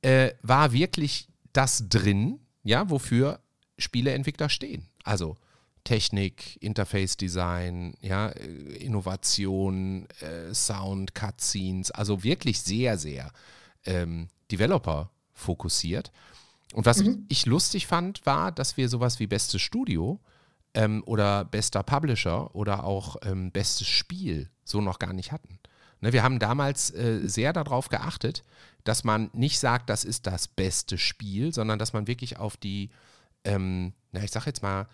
äh, war wirklich das drin, ja, wofür Spieleentwickler stehen. Also Technik, Interface Design, ja, Innovation, äh, Sound, Cutscenes, also wirklich sehr, sehr ähm, Developer fokussiert. Und was mhm. ich lustig fand, war, dass wir sowas wie bestes Studio ähm, oder bester Publisher oder auch ähm, bestes Spiel so noch gar nicht hatten. Ne, wir haben damals äh, sehr darauf geachtet, dass man nicht sagt, das ist das beste Spiel, sondern dass man wirklich auf die, ähm, na, ich sag jetzt mal,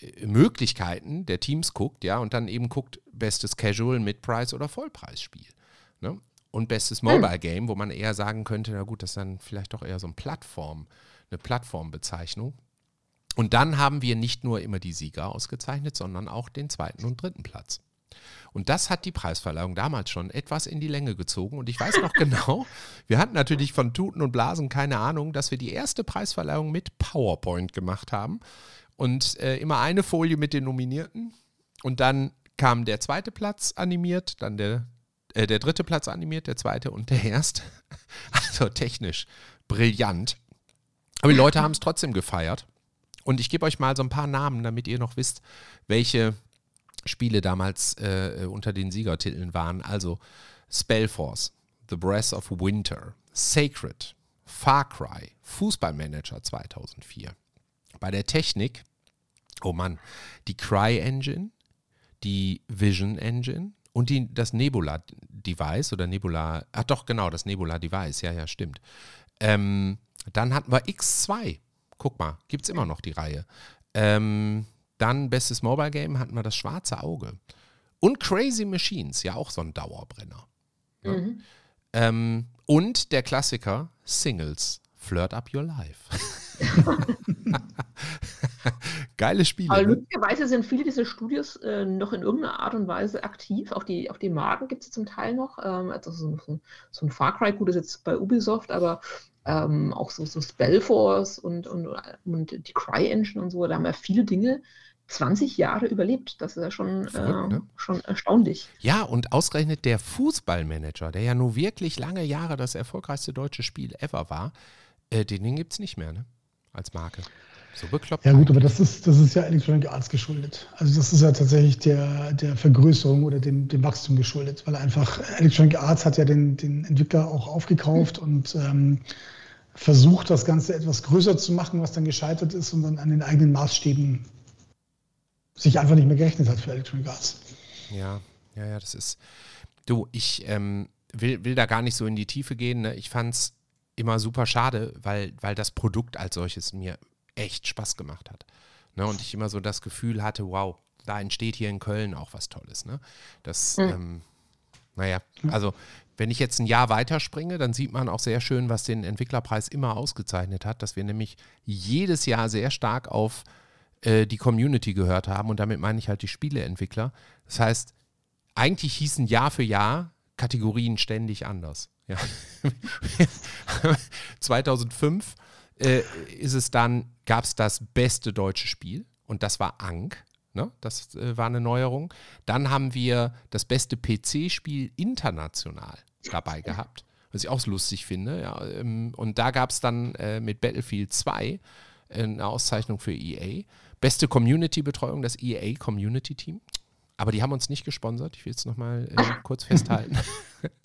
äh, Möglichkeiten der Teams guckt, ja, und dann eben guckt, bestes Casual, Mid-Price oder Vollpreisspiel. Ne? Und bestes hm. Mobile Game, wo man eher sagen könnte, na gut, das ist dann vielleicht doch eher so ein Plattform eine Plattformbezeichnung. Und dann haben wir nicht nur immer die Sieger ausgezeichnet, sondern auch den zweiten und dritten Platz. Und das hat die Preisverleihung damals schon etwas in die Länge gezogen. Und ich weiß noch genau, wir hatten natürlich von Tuten und Blasen keine Ahnung, dass wir die erste Preisverleihung mit PowerPoint gemacht haben. Und äh, immer eine Folie mit den Nominierten. Und dann kam der zweite Platz animiert, dann der, äh, der dritte Platz animiert, der zweite und der erste. Also technisch brillant. Aber die Leute haben es trotzdem gefeiert. Und ich gebe euch mal so ein paar Namen, damit ihr noch wisst, welche Spiele damals äh, unter den Siegertiteln waren. Also Spellforce, The Breath of Winter, Sacred, Far Cry, Fußballmanager 2004. Bei der Technik, oh Mann, die Cry Engine, die Vision Engine und die, das Nebula Device oder Nebula, ach doch, genau, das Nebula Device, ja, ja, stimmt. Ähm, dann hatten wir X2. Guck mal, gibt es immer noch die Reihe. Ähm, dann bestes Mobile Game hatten wir das schwarze Auge. Und Crazy Machines, ja auch so ein Dauerbrenner. Ja. Mhm. Ähm, und der Klassiker Singles, Flirt Up Your Life. Geile Spiele. Aber ne? lustigerweise sind viele dieser Studios äh, noch in irgendeiner Art und Weise aktiv. Auch die, auch die Marken gibt es zum Teil noch. Ähm, also so, so, so, ein Far Cry, gut, ist jetzt bei Ubisoft, aber ähm, auch so, so Spellforce und, und, und die Cry Engine und so, da haben wir viele Dinge 20 Jahre überlebt. Das ist ja schon, Verrückt, äh, ne? schon erstaunlich. Ja, und ausgerechnet der Fußballmanager, der ja nur wirklich lange Jahre das erfolgreichste deutsche Spiel ever war, äh, den, den gibt es nicht mehr, ne? Als Marke. So bekloppt. Ja gut, aber das ist, das ist ja Electronic Arts geschuldet. Also das ist ja tatsächlich der, der Vergrößerung oder dem, dem Wachstum geschuldet, weil einfach Electronic Arts hat ja den, den Entwickler auch aufgekauft und ähm, versucht, das Ganze etwas größer zu machen, was dann gescheitert ist und dann an den eigenen Maßstäben sich einfach nicht mehr gerechnet hat für Electronic Arts. Ja, ja, ja, das ist. Du, ich ähm, will, will da gar nicht so in die Tiefe gehen. Ne? Ich fand es immer super schade, weil, weil das Produkt als solches mir echt Spaß gemacht hat. Ne? Und ich immer so das Gefühl hatte, wow, da entsteht hier in Köln auch was Tolles. Ne? Das, Mhm. ähm, naja, also wenn ich jetzt ein Jahr weiterspringe, dann sieht man auch sehr schön, was den Entwicklerpreis immer ausgezeichnet hat, dass wir nämlich jedes Jahr sehr stark auf äh, die Community gehört haben und damit meine ich halt die Spieleentwickler. Das heißt, eigentlich hießen Jahr für Jahr Kategorien ständig anders. Ja. 2005 äh, ist es dann, gab es das beste deutsche Spiel und das war Ank. Ne? Das äh, war eine Neuerung. Dann haben wir das beste PC-Spiel international dabei gehabt, was ich auch lustig finde. Ja, ähm, und da gab es dann äh, mit Battlefield 2 eine Auszeichnung für EA. Beste Community-Betreuung, das EA Community Team. Aber die haben uns nicht gesponsert. Ich will es nochmal äh, kurz festhalten.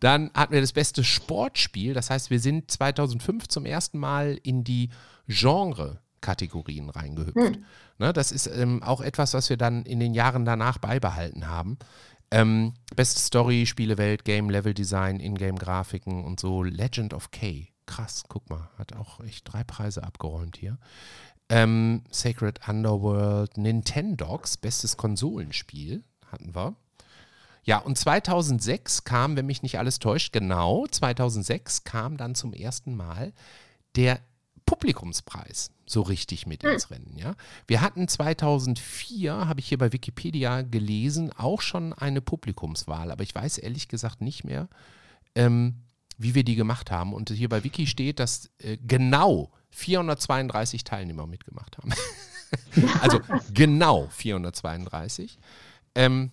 Dann hatten wir das beste Sportspiel. Das heißt, wir sind 2005 zum ersten Mal in die Genre-Kategorien reingehüpft. Ne, das ist ähm, auch etwas, was wir dann in den Jahren danach beibehalten haben. Ähm, beste Story, Spielewelt, Game, Level Design, Ingame-Grafiken und so. Legend of K. Krass, guck mal, hat auch echt drei Preise abgeräumt hier. Ähm, Sacred Underworld, Nintendogs, bestes Konsolenspiel hatten wir. Ja, und 2006 kam, wenn mich nicht alles täuscht, genau, 2006 kam dann zum ersten Mal der Publikumspreis so richtig mit ins Rennen. Ja? Wir hatten 2004, habe ich hier bei Wikipedia gelesen, auch schon eine Publikumswahl, aber ich weiß ehrlich gesagt nicht mehr, ähm, wie wir die gemacht haben. Und hier bei Wiki steht, dass äh, genau 432 Teilnehmer mitgemacht haben. also genau 432. Ähm,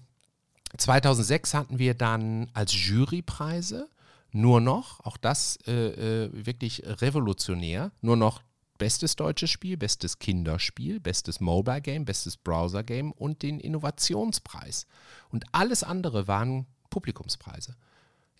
2006 hatten wir dann als Jurypreise nur noch, auch das äh, äh, wirklich revolutionär, nur noch bestes deutsches Spiel, bestes Kinderspiel, bestes Mobile Game, bestes Browser Game und den Innovationspreis. Und alles andere waren Publikumspreise.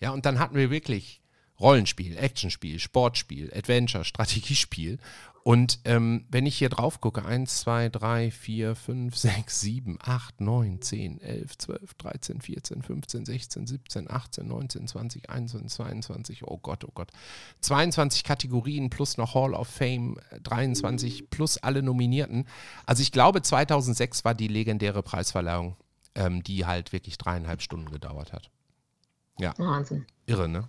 Ja, und dann hatten wir wirklich Rollenspiel, Actionspiel, Sportspiel, Adventure, Strategiespiel. Und ähm, wenn ich hier drauf gucke, 1, 2, 3, 4, 5, 6, 7, 8, 9, 10, 11, 12, 13, 14, 15, 16, 17, 18, 19, 20, 21, 22, oh Gott, oh Gott. 22 Kategorien plus noch Hall of Fame, 23 plus alle Nominierten. Also ich glaube, 2006 war die legendäre Preisverleihung, ähm, die halt wirklich dreieinhalb Stunden gedauert hat. Ja, Wahnsinn. irre, ne?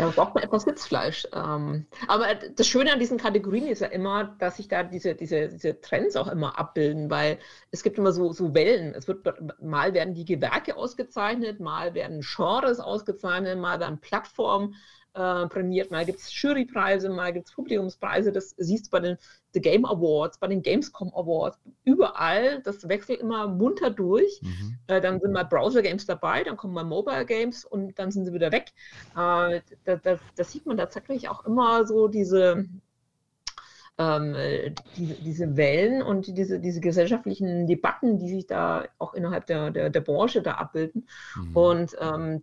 Da braucht man etwas Sitzfleisch. Ähm, aber das Schöne an diesen Kategorien ist ja immer, dass sich da diese, diese, diese Trends auch immer abbilden, weil es gibt immer so, so Wellen. Es wird mal werden die Gewerke ausgezeichnet, mal werden Genres ausgezeichnet, mal werden Plattformen äh, prämiert, mal gibt es Jurypreise, mal gibt es Publikumspreise. Das siehst du bei den The Game Awards, bei den Gamescom Awards, überall. Das wechselt immer munter durch. Mhm. Äh, dann sind mal Browser-Games dabei, dann kommen mal Mobile-Games und dann sind sie wieder weg. Äh, da, da, da, sieht man tatsächlich auch immer so diese, ähm, diese, diese Wellen und diese, diese gesellschaftlichen Debatten, die sich da auch innerhalb der, der, der Branche da abbilden. Mhm. Und ähm,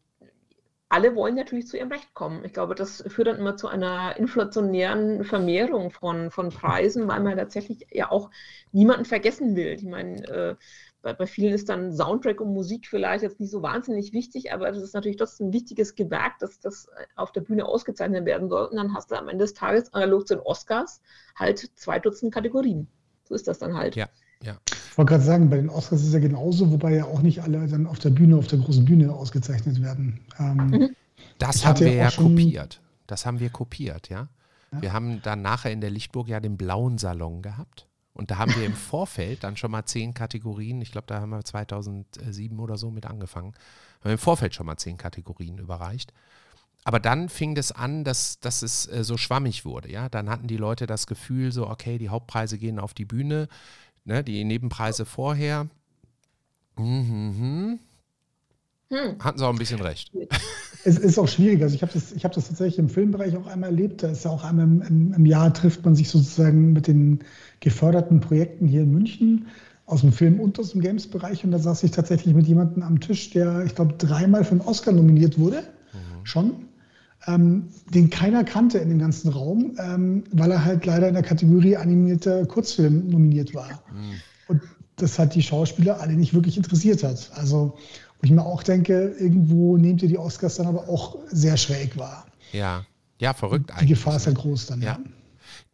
alle wollen natürlich zu ihrem Recht kommen. Ich glaube, das führt dann immer zu einer inflationären Vermehrung von, von Preisen, weil man tatsächlich ja auch niemanden vergessen will. Ich meine, äh, bei, bei, vielen ist dann Soundtrack und Musik vielleicht jetzt nicht so wahnsinnig wichtig, aber das ist natürlich trotzdem ein wichtiges Gewerk, dass das auf der Bühne ausgezeichnet werden soll. Und dann hast du am Ende des Tages analog zu den Oscars halt zwei Dutzend Kategorien. So ist das dann halt. Ja. Ja. Ich wollte gerade sagen, bei den Oscars ist es ja genauso, wobei ja auch nicht alle dann auf der Bühne, auf der großen Bühne ausgezeichnet werden. Ähm, Mhm. Das haben wir ja kopiert. Das haben wir kopiert, ja. Ja. Wir haben dann nachher in der Lichtburg ja den blauen Salon gehabt. Und da haben wir im Vorfeld dann schon mal zehn Kategorien, ich glaube, da haben wir 2007 oder so mit angefangen, haben wir im Vorfeld schon mal zehn Kategorien überreicht. Aber dann fing das an, dass, dass es äh, so schwammig wurde. Ja? Dann hatten die Leute das Gefühl, so, okay, die Hauptpreise gehen auf die Bühne, ne, die Nebenpreise vorher. Mhm. Hm. Hatten sie auch ein bisschen recht. Es ist auch schwierig. Also ich habe das, hab das tatsächlich im Filmbereich auch einmal erlebt. Da ist ja auch einmal im, im, Jahr trifft man sich sozusagen mit den geförderten Projekten hier in München aus dem Film und aus dem Games-Bereich. Und da saß ich tatsächlich mit jemandem am Tisch, der, ich glaube, dreimal für einen Oscar nominiert wurde. Mhm. Schon. Ähm, den keiner kannte in dem ganzen Raum, ähm, weil er halt leider in der Kategorie animierter Kurzfilm nominiert war. Mhm. Und das hat die Schauspieler alle nicht wirklich interessiert hat. Also wo ich mir auch denke, irgendwo nehmt ihr die Oscars dann aber auch sehr schräg wahr. Ja, ja, verrückt eigentlich. Die Gefahr ist ja groß dann, ja. ja.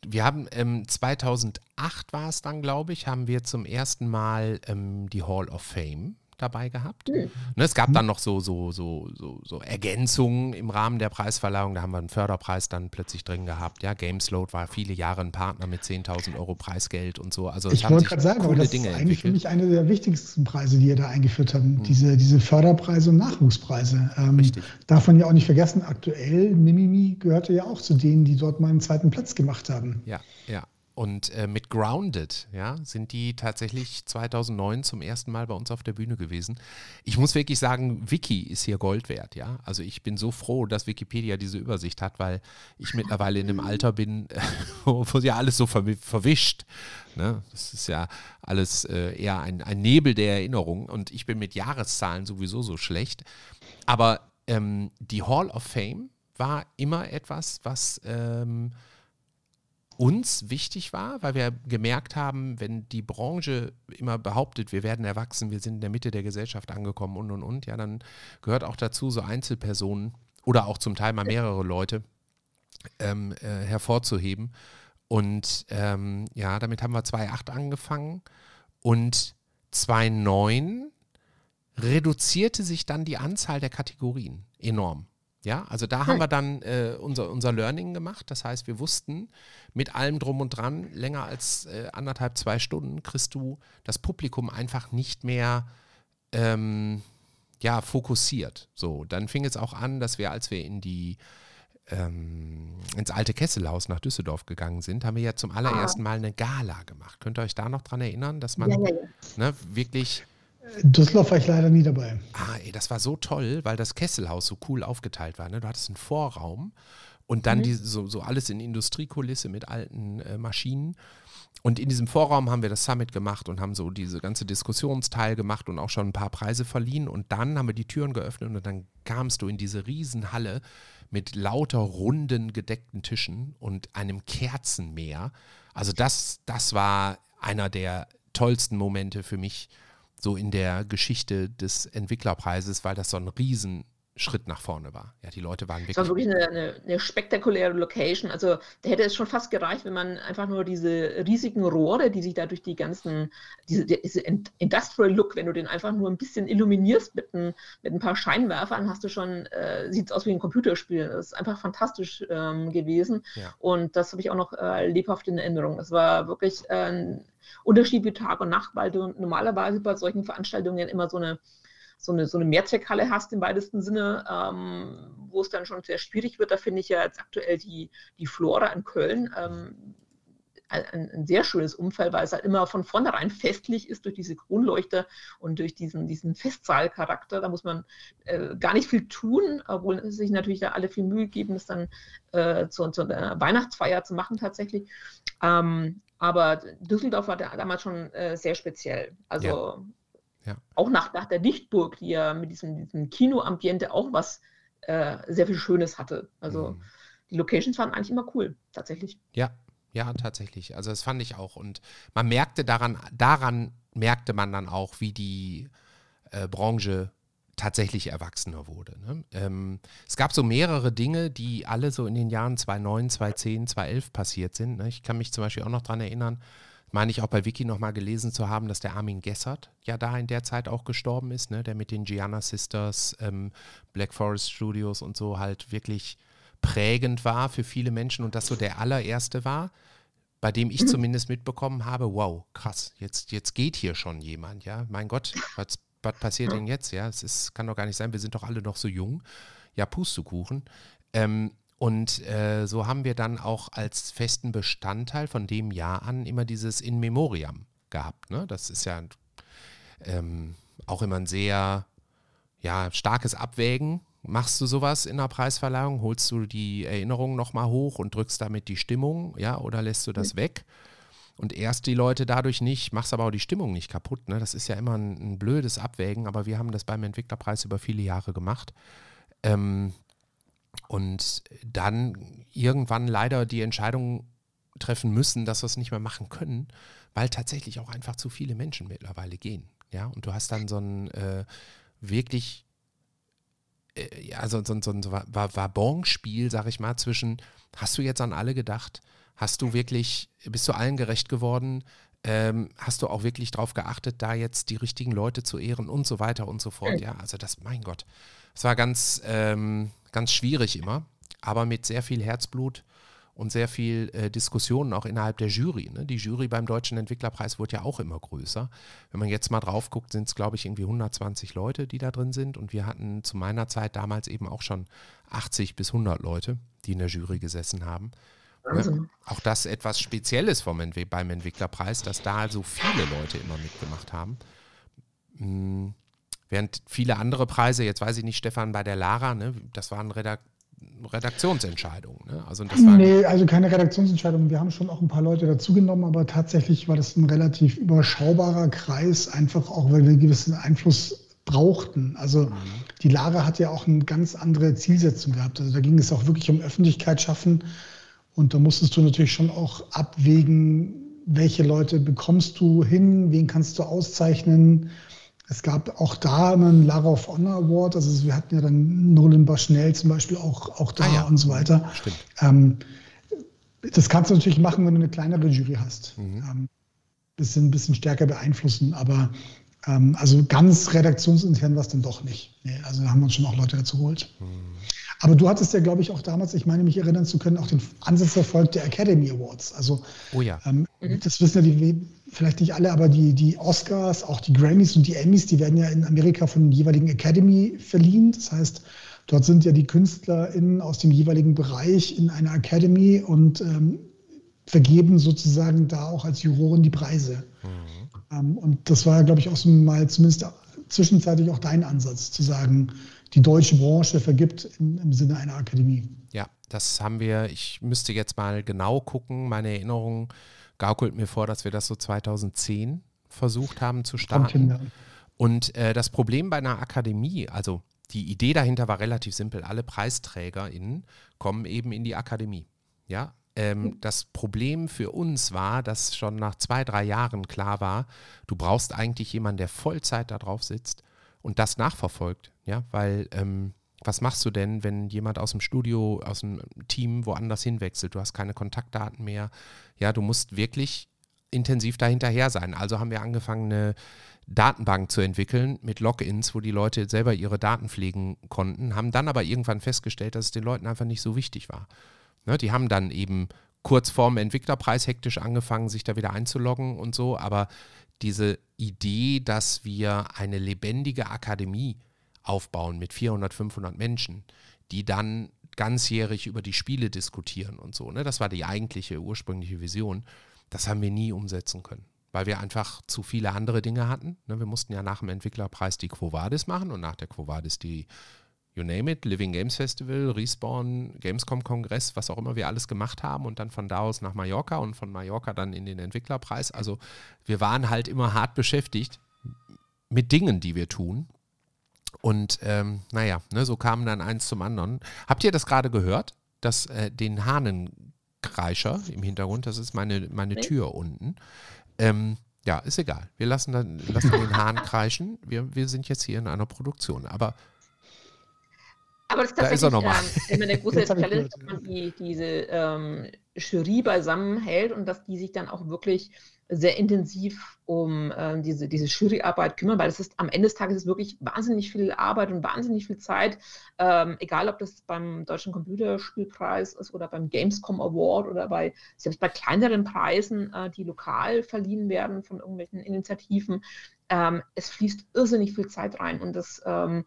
Wir haben ähm, 2008 war es dann, glaube ich, haben wir zum ersten Mal ähm, die Hall of Fame dabei gehabt. Mhm. Ne, es gab dann noch so, so, so, so, so Ergänzungen im Rahmen der Preisverleihung. Da haben wir einen Förderpreis dann plötzlich drin gehabt. Ja, Gamesload war viele Jahre ein Partner mit 10.000 Euro Preisgeld und so. Also ich wollte gerade sagen, aber das Dinge ist eigentlich für mich eine der wichtigsten Preise, die ihr da eingeführt habt. Mhm. Diese, diese Förderpreise und Nachwuchspreise. Ähm, Richtig. Darf man ja auch nicht vergessen, aktuell Mimimi gehörte ja auch zu denen, die dort mal einen zweiten Platz gemacht haben. Ja. Und äh, mit Grounded, ja, sind die tatsächlich 2009 zum ersten Mal bei uns auf der Bühne gewesen. Ich muss wirklich sagen, Wiki ist hier Gold wert, ja. Also ich bin so froh, dass Wikipedia diese Übersicht hat, weil ich mittlerweile in einem Alter bin, wo, wo ja alles so ver verwischt. Ne? Das ist ja alles äh, eher ein, ein Nebel der Erinnerung und ich bin mit Jahreszahlen sowieso so schlecht. Aber ähm, die Hall of Fame war immer etwas, was ähm, uns wichtig war, weil wir gemerkt haben, wenn die Branche immer behauptet, wir werden erwachsen, wir sind in der Mitte der Gesellschaft angekommen und und und, ja, dann gehört auch dazu, so Einzelpersonen oder auch zum Teil mal mehrere Leute ähm, äh, hervorzuheben. Und ähm, ja, damit haben wir 2.8 angefangen und 2.9 reduzierte sich dann die Anzahl der Kategorien enorm. Ja, also da haben wir dann äh, unser, unser Learning gemacht. Das heißt, wir wussten, mit allem drum und dran, länger als äh, anderthalb, zwei Stunden kriegst du das Publikum einfach nicht mehr ähm, ja, fokussiert. So, dann fing es auch an, dass wir, als wir in die ähm, ins alte Kesselhaus nach Düsseldorf gegangen sind, haben wir ja zum allerersten ah. Mal eine Gala gemacht. Könnt ihr euch da noch dran erinnern, dass man ja, ja, ja. Ne, wirklich Düsseldorf war ich leider nie dabei. Ah, ey, das war so toll, weil das Kesselhaus so cool aufgeteilt war. Ne? Du hattest einen Vorraum und dann mhm. die, so, so alles in Industriekulisse mit alten äh, Maschinen. Und in diesem Vorraum haben wir das Summit gemacht und haben so diese ganze Diskussionsteil gemacht und auch schon ein paar Preise verliehen. Und dann haben wir die Türen geöffnet und dann kamst du in diese Riesenhalle mit lauter runden gedeckten Tischen und einem Kerzenmeer. Also das, das war einer der tollsten Momente für mich so in der Geschichte des Entwicklerpreises, weil das so ein Riesenschritt nach vorne war. Ja, die Leute waren wirklich. Es war wirklich eine, eine, eine, spektakuläre Location. Also da hätte es schon fast gereicht, wenn man einfach nur diese riesigen Rohre, die sich da durch die ganzen, diese, diese Industrial Look, wenn du den einfach nur ein bisschen illuminierst mit ein, mit ein paar Scheinwerfern, hast du schon, äh, sieht es aus wie ein Computerspiel. Das ist einfach fantastisch ähm, gewesen. Ja. Und das habe ich auch noch äh, lebhaft in Erinnerung. Es war wirklich äh, Unterschied wie Tag und Nacht, weil du normalerweise bei solchen Veranstaltungen immer so eine, so eine, so eine Mehrzweckhalle hast im weitesten Sinne, ähm, wo es dann schon sehr schwierig wird. Da finde ich ja jetzt aktuell die, die Flora in Köln ähm, ein, ein, sehr schönes Umfeld, weil es halt immer von vornherein festlich ist durch diese Kronleuchter und durch diesen, diesen Festsaalcharakter. Da muss man äh, gar nicht viel tun, obwohl sich natürlich da alle viel Mühe geben, es dann äh, zu, zu, einer Weihnachtsfeier zu machen tatsächlich. Ähm, aber Düsseldorf war damals schon äh, sehr speziell. Also ja. Ja. auch nach, nach der Dichtburg, die ja mit diesem, diesem Kinoambiente auch was äh, sehr viel Schönes hatte. Also mhm. die Locations waren eigentlich immer cool, tatsächlich. Ja, ja, tatsächlich. Also das fand ich auch. Und man merkte daran, daran merkte man dann auch, wie die äh, Branche tatsächlich erwachsener wurde. Ne? Ähm, es gab so mehrere Dinge, die alle so in den Jahren 2009, 2010, 2011 passiert sind. Ne? Ich kann mich zum Beispiel auch noch daran erinnern, meine ich auch bei Wiki nochmal gelesen zu haben, dass der Armin Gessert ja da in der Zeit auch gestorben ist, ne? der mit den Gianna Sisters, ähm, Black Forest Studios und so halt wirklich prägend war für viele Menschen und das so der allererste war, bei dem ich zumindest mitbekommen habe, wow, krass, jetzt, jetzt geht hier schon jemand, ja. Mein Gott, was, was passiert denn jetzt? Ja, es ist, kann doch gar nicht sein, wir sind doch alle noch so jung. Ja, Pustekuchen. Ähm, und äh, so haben wir dann auch als festen Bestandteil von dem Jahr an immer dieses In Memoriam gehabt. Ne? Das ist ja ähm, auch immer ein sehr ja, starkes Abwägen. Machst du sowas in der Preisverleihung? Holst du die Erinnerungen nochmal hoch und drückst damit die Stimmung, ja, oder lässt du das weg? Und erst die Leute dadurch nicht, machst aber auch die Stimmung nicht kaputt. Ne? Das ist ja immer ein, ein blödes Abwägen, aber wir haben das beim Entwicklerpreis über viele Jahre gemacht. Ähm, und dann irgendwann leider die Entscheidung treffen müssen, dass wir es nicht mehr machen können, weil tatsächlich auch einfach zu viele Menschen mittlerweile gehen. Ja, und du hast dann so ein äh, wirklich, äh, ja, so, so, so ein Wabonspiel, sag ich mal, zwischen, hast du jetzt an alle gedacht? Hast du wirklich, bist du allen gerecht geworden? Ähm, hast du auch wirklich darauf geachtet, da jetzt die richtigen Leute zu ehren und so weiter und so fort? Ja, also das, mein Gott, es war ganz, ähm, ganz schwierig immer, aber mit sehr viel Herzblut und sehr viel äh, Diskussionen auch innerhalb der Jury. Ne? Die Jury beim Deutschen Entwicklerpreis wird ja auch immer größer. Wenn man jetzt mal drauf guckt, sind es, glaube ich, irgendwie 120 Leute, die da drin sind. Und wir hatten zu meiner Zeit damals eben auch schon 80 bis 100 Leute, die in der Jury gesessen haben. Ne? Auch das etwas Spezielles vom Entwe beim Entwicklerpreis, dass da so viele Leute immer mitgemacht haben. Mhm. Während viele andere Preise, jetzt weiß ich nicht, Stefan, bei der Lara, ne, das waren Redak Redaktionsentscheidungen. Ne? Also das nee, also keine Redaktionsentscheidungen. Wir haben schon auch ein paar Leute dazugenommen, aber tatsächlich war das ein relativ überschaubarer Kreis, einfach auch, weil wir einen gewissen Einfluss brauchten. Also die Lara hat ja auch eine ganz andere Zielsetzung gehabt. Also da ging es auch wirklich um Öffentlichkeit schaffen. Und da musstest du natürlich schon auch abwägen, welche Leute bekommst du hin, wen kannst du auszeichnen es gab auch da einen Lara of Honor Award. Also wir hatten ja dann Nolan Bushnell zum Beispiel auch, auch da ah, ja. und so weiter. Stimmt. Ähm, das kannst du natürlich machen, wenn du eine kleinere Jury hast. Mhm. Ähm, bisschen, bisschen stärker beeinflussen, aber ähm, also ganz redaktionsintern war es dann doch nicht. Nee, also da haben wir uns schon auch Leute dazu geholt. Mhm. Aber du hattest ja, glaube ich, auch damals, ich meine mich erinnern zu können, auch den Ansatzerfolg der Academy Awards. Also oh ja. ähm, mhm. das wissen ja die, vielleicht nicht alle, aber die, die Oscars, auch die Grammys und die Emmys, die werden ja in Amerika von den jeweiligen Academy verliehen. Das heißt, dort sind ja die KünstlerInnen aus dem jeweiligen Bereich in einer Academy und ähm, vergeben sozusagen da auch als Juroren die Preise. Mhm. Ähm, und das war, glaube ich, auch so mal zumindest zwischenzeitlich auch dein Ansatz, zu sagen, die deutsche Branche vergibt im, im Sinne einer Akademie. Ja, das haben wir, ich müsste jetzt mal genau gucken, meine Erinnerung gaukelt mir vor, dass wir das so 2010 versucht haben zu starten. Und äh, das Problem bei einer Akademie, also die Idee dahinter war relativ simpel. Alle PreisträgerInnen kommen eben in die Akademie. Ja, ähm, das Problem für uns war, dass schon nach zwei, drei Jahren klar war, du brauchst eigentlich jemanden, der Vollzeit da drauf sitzt und das nachverfolgt. Ja, weil ähm, was machst du denn, wenn jemand aus dem Studio, aus dem Team woanders hinwechselt? Du hast keine Kontaktdaten mehr. Ja, du musst wirklich intensiv dahinterher sein. Also haben wir angefangen, eine Datenbank zu entwickeln mit Logins, wo die Leute selber ihre Daten pflegen konnten, haben dann aber irgendwann festgestellt, dass es den Leuten einfach nicht so wichtig war. Ne, die haben dann eben kurz vorm Entwicklerpreis hektisch angefangen, sich da wieder einzuloggen und so, aber diese Idee, dass wir eine lebendige Akademie aufbauen mit 400, 500 Menschen, die dann ganzjährig über die Spiele diskutieren und so. Ne? Das war die eigentliche ursprüngliche Vision. Das haben wir nie umsetzen können, weil wir einfach zu viele andere Dinge hatten. Ne? Wir mussten ja nach dem Entwicklerpreis die Quo Vadis machen und nach der Quo Vadis die You name it, Living Games Festival, Respawn, Gamescom Kongress, was auch immer wir alles gemacht haben und dann von da aus nach Mallorca und von Mallorca dann in den Entwicklerpreis. Also wir waren halt immer hart beschäftigt mit Dingen, die wir tun und ähm, naja, ne, so kam dann eins zum anderen. Habt ihr das gerade gehört? Das, äh, den Hahnenkreischer im Hintergrund, das ist meine, meine Tür unten. Ähm, ja, ist egal. Wir lassen, dann, lassen den Hahn kreischen. Wir, wir sind jetzt hier in einer Produktion. Aber aber das ist tatsächlich da ist er ähm, immer eine große Challenge, dass man die, diese ähm, Jury beisammen hält und dass die sich dann auch wirklich sehr intensiv um äh, diese, diese Juryarbeit kümmern, weil es ist am Ende des Tages ist wirklich wahnsinnig viel Arbeit und wahnsinnig viel Zeit, ähm, egal ob das beim Deutschen Computerspielpreis ist oder beim Gamescom Award oder bei selbst bei kleineren Preisen, äh, die lokal verliehen werden von irgendwelchen Initiativen. Ähm, es fließt irrsinnig viel Zeit rein und das ähm,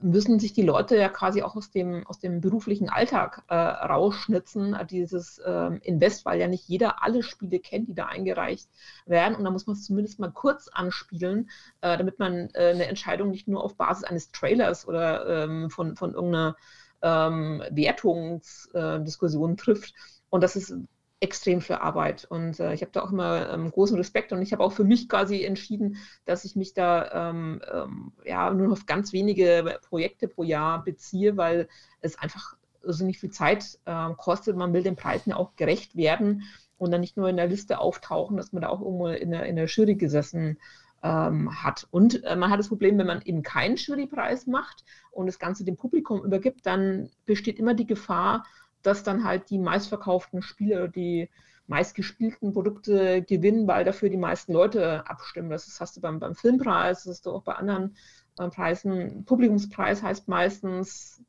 müssen sich die Leute ja quasi auch aus dem, aus dem beruflichen Alltag äh, rausschnitzen, äh, dieses äh, Invest, weil ja nicht jeder alle Spiele kennt, die da eingereicht werden. Und da muss man es zumindest mal kurz anspielen, äh, damit man äh, eine Entscheidung nicht nur auf Basis eines Trailers oder ähm, von, von irgendeiner ähm, Wertungsdiskussion trifft. Und das ist extrem viel Arbeit. Und äh, ich habe da auch immer ähm, großen Respekt und ich habe auch für mich quasi entschieden, dass ich mich da ähm, ähm, ja, nur auf ganz wenige Projekte pro Jahr beziehe, weil es einfach so nicht viel Zeit äh, kostet. Man will den Preisen ja auch gerecht werden und dann nicht nur in der Liste auftauchen, dass man da auch irgendwo in der, in der Jury gesessen ähm, hat. Und äh, man hat das Problem, wenn man eben keinen Jurypreis macht und das Ganze dem Publikum übergibt, dann besteht immer die Gefahr, dass dann halt die meistverkauften Spiele oder die meistgespielten Produkte gewinnen, weil dafür die meisten Leute abstimmen. Das hast du beim, beim Filmpreis, das hast du auch bei anderen äh, Preisen. Publikumspreis heißt meistens,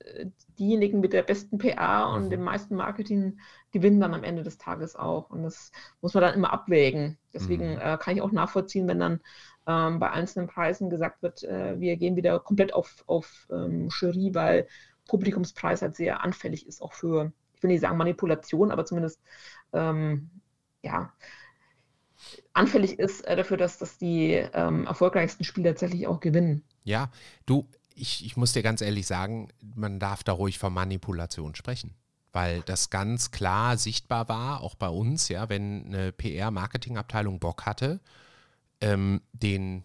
äh, diejenigen mit der besten PA und mhm. dem meisten Marketing gewinnen dann am Ende des Tages auch. Und das muss man dann immer abwägen. Deswegen mhm. äh, kann ich auch nachvollziehen, wenn dann ähm, bei einzelnen Preisen gesagt wird, äh, wir gehen wieder komplett auf, auf ähm, Jury, weil Publikumspreis halt sehr anfällig ist, auch für, ich will nicht sagen Manipulation, aber zumindest ähm, ja, anfällig ist äh, dafür, dass, dass die ähm, erfolgreichsten Spiele tatsächlich auch gewinnen. Ja, du, ich, ich muss dir ganz ehrlich sagen, man darf da ruhig von Manipulation sprechen weil das ganz klar sichtbar war, auch bei uns, ja, wenn eine PR-Marketing-Abteilung Bock hatte, ähm, den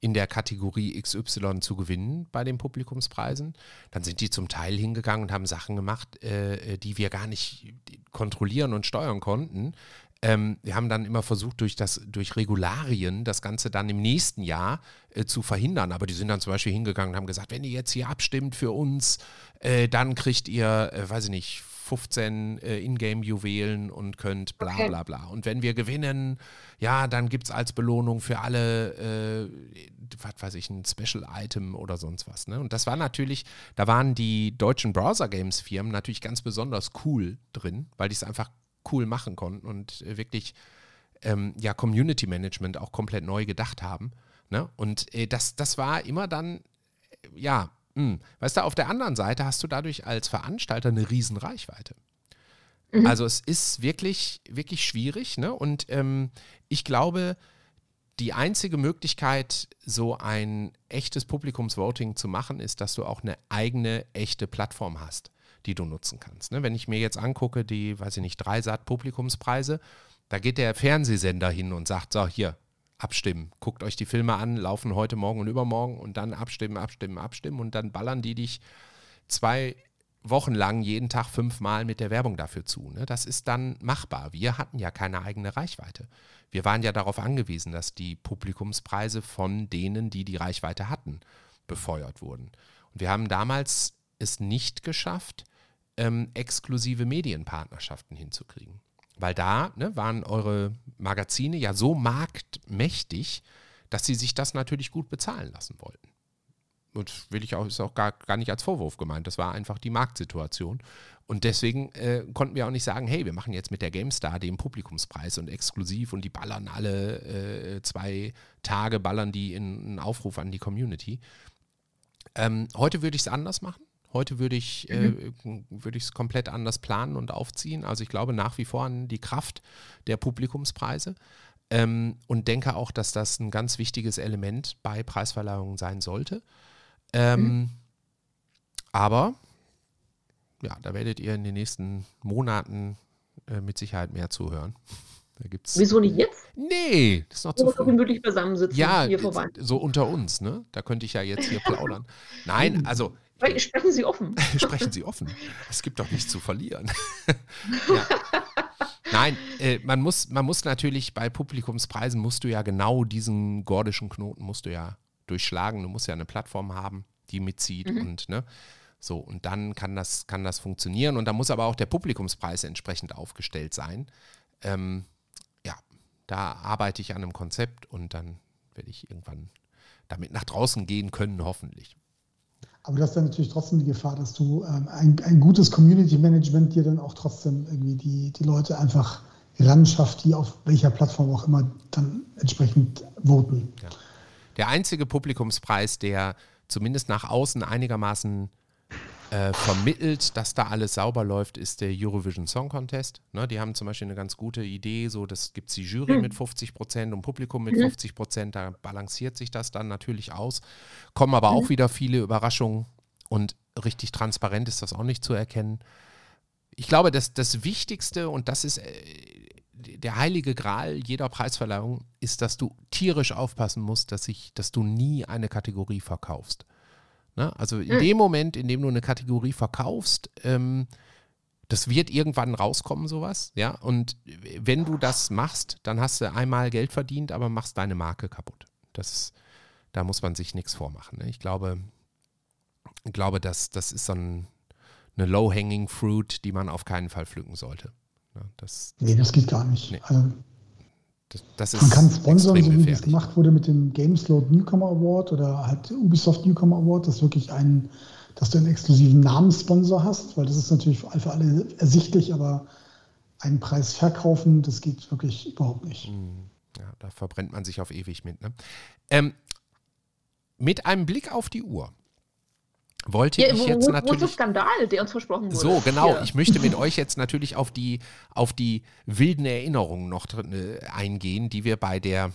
in der Kategorie XY zu gewinnen bei den Publikumspreisen. Dann sind die zum Teil hingegangen und haben Sachen gemacht, äh, die wir gar nicht kontrollieren und steuern konnten. Ähm, wir haben dann immer versucht, durch, das, durch Regularien das Ganze dann im nächsten Jahr äh, zu verhindern. Aber die sind dann zum Beispiel hingegangen und haben gesagt, wenn ihr jetzt hier abstimmt für uns, äh, dann kriegt ihr, äh, weiß ich nicht, 15 äh, Ingame-Juwelen und könnt bla okay. bla bla. Und wenn wir gewinnen, ja, dann gibt es als Belohnung für alle, äh, was weiß ich, ein Special-Item oder sonst was. Ne? Und das war natürlich, da waren die deutschen Browser-Games-Firmen natürlich ganz besonders cool drin, weil die es einfach cool machen konnten und wirklich ähm, ja, Community Management auch komplett neu gedacht haben. Ne? Und äh, das, das war immer dann, äh, ja, hm. Weißt du, auf der anderen Seite hast du dadurch als Veranstalter eine riesen Reichweite. Mhm. Also es ist wirklich, wirklich schwierig. Ne? Und ähm, ich glaube, die einzige Möglichkeit, so ein echtes Publikumsvoting zu machen, ist, dass du auch eine eigene, echte Plattform hast, die du nutzen kannst. Ne? Wenn ich mir jetzt angucke, die, weiß ich nicht, Dreisat-Publikumspreise, da geht der Fernsehsender hin und sagt, so, hier, abstimmen. Guckt euch die Filme an, laufen heute, morgen und übermorgen und dann abstimmen, abstimmen, abstimmen und dann ballern die dich zwei Wochen lang jeden Tag fünfmal mit der Werbung dafür zu. Ne? Das ist dann machbar. Wir hatten ja keine eigene Reichweite. Wir waren ja darauf angewiesen, dass die Publikumspreise von denen, die die Reichweite hatten, befeuert wurden. Und wir haben damals es nicht geschafft, ähm, exklusive Medienpartnerschaften hinzukriegen. Weil da ne, waren eure Magazine ja so marktmächtig, dass sie sich das natürlich gut bezahlen lassen wollten. Und will ich auch, ist auch gar, gar nicht als Vorwurf gemeint. Das war einfach die Marktsituation. Und deswegen äh, konnten wir auch nicht sagen, hey, wir machen jetzt mit der GameStar den Publikumspreis und exklusiv und die ballern alle äh, zwei Tage, ballern die in einen Aufruf an die Community. Ähm, heute würde ich es anders machen. Heute würde ich mhm. äh, würde es komplett anders planen und aufziehen. Also ich glaube nach wie vor an die Kraft der Publikumspreise ähm, und denke auch, dass das ein ganz wichtiges Element bei Preisverleihungen sein sollte. Ähm, mhm. Aber ja, da werdet ihr in den nächsten Monaten äh, mit Sicherheit mehr zuhören. Da gibt's Wieso nicht jetzt? Nee, das ist noch zu früh. wirklich zusammensitzen ja, hier vorbei. so unter uns, ne? Da könnte ich ja jetzt hier plaudern. Nein, also Sprechen Sie offen. Sprechen Sie offen. Es gibt doch nichts zu verlieren. ja. Nein, äh, man, muss, man muss natürlich bei Publikumspreisen musst du ja genau diesen gordischen Knoten musst du ja durchschlagen. Du musst ja eine Plattform haben, die mitzieht mhm. und ne, So, und dann kann das, kann das funktionieren. Und da muss aber auch der Publikumspreis entsprechend aufgestellt sein. Ähm, ja, da arbeite ich an einem Konzept und dann werde ich irgendwann damit nach draußen gehen können, hoffentlich. Aber du hast dann natürlich trotzdem die Gefahr, dass du ähm, ein, ein, gutes Community Management dir dann auch trotzdem irgendwie die, die Leute einfach ranschafft, die auf welcher Plattform auch immer dann entsprechend voten. Ja. Der einzige Publikumspreis, der zumindest nach außen einigermaßen äh, vermittelt, dass da alles sauber läuft, ist der Eurovision Song Contest. Ne, die haben zum Beispiel eine ganz gute Idee, so das gibt es die Jury mhm. mit 50 Prozent und Publikum mit mhm. 50 Prozent, da balanciert sich das dann natürlich aus. Kommen aber mhm. auch wieder viele Überraschungen und richtig transparent ist das auch nicht zu erkennen. Ich glaube, dass das Wichtigste und das ist äh, der heilige Gral jeder Preisverleihung ist, dass du tierisch aufpassen musst, dass, ich, dass du nie eine Kategorie verkaufst. Ne? Also in mhm. dem Moment, in dem du eine Kategorie verkaufst, ähm, das wird irgendwann rauskommen, sowas, ja. Und wenn du das machst, dann hast du einmal Geld verdient, aber machst deine Marke kaputt. Das, da muss man sich nichts vormachen. Ne? Ich glaube, ich glaube, dass das ist so ein, eine low-hanging fruit, die man auf keinen Fall pflücken sollte. Ja, das, nee, das geht gar nicht. Nee. Also, das, das man kann sponsern, so wie es gemacht wurde mit dem Gameslot Newcomer Award oder halt Ubisoft Newcomer Award, das ist wirklich ein, dass du einen exklusiven Namenssponsor hast, weil das ist natürlich für alle ersichtlich, aber einen Preis verkaufen, das geht wirklich überhaupt nicht. Hm, ja, da verbrennt man sich auf ewig mit. Ne? Ähm, mit einem Blick auf die Uhr wollte ja, ich jetzt wo, natürlich. Wo ist der Skandal, der uns versprochen wurde? So, genau. Hier. Ich möchte mit euch jetzt natürlich auf die, auf die wilden Erinnerungen noch drin, äh, eingehen, die wir bei der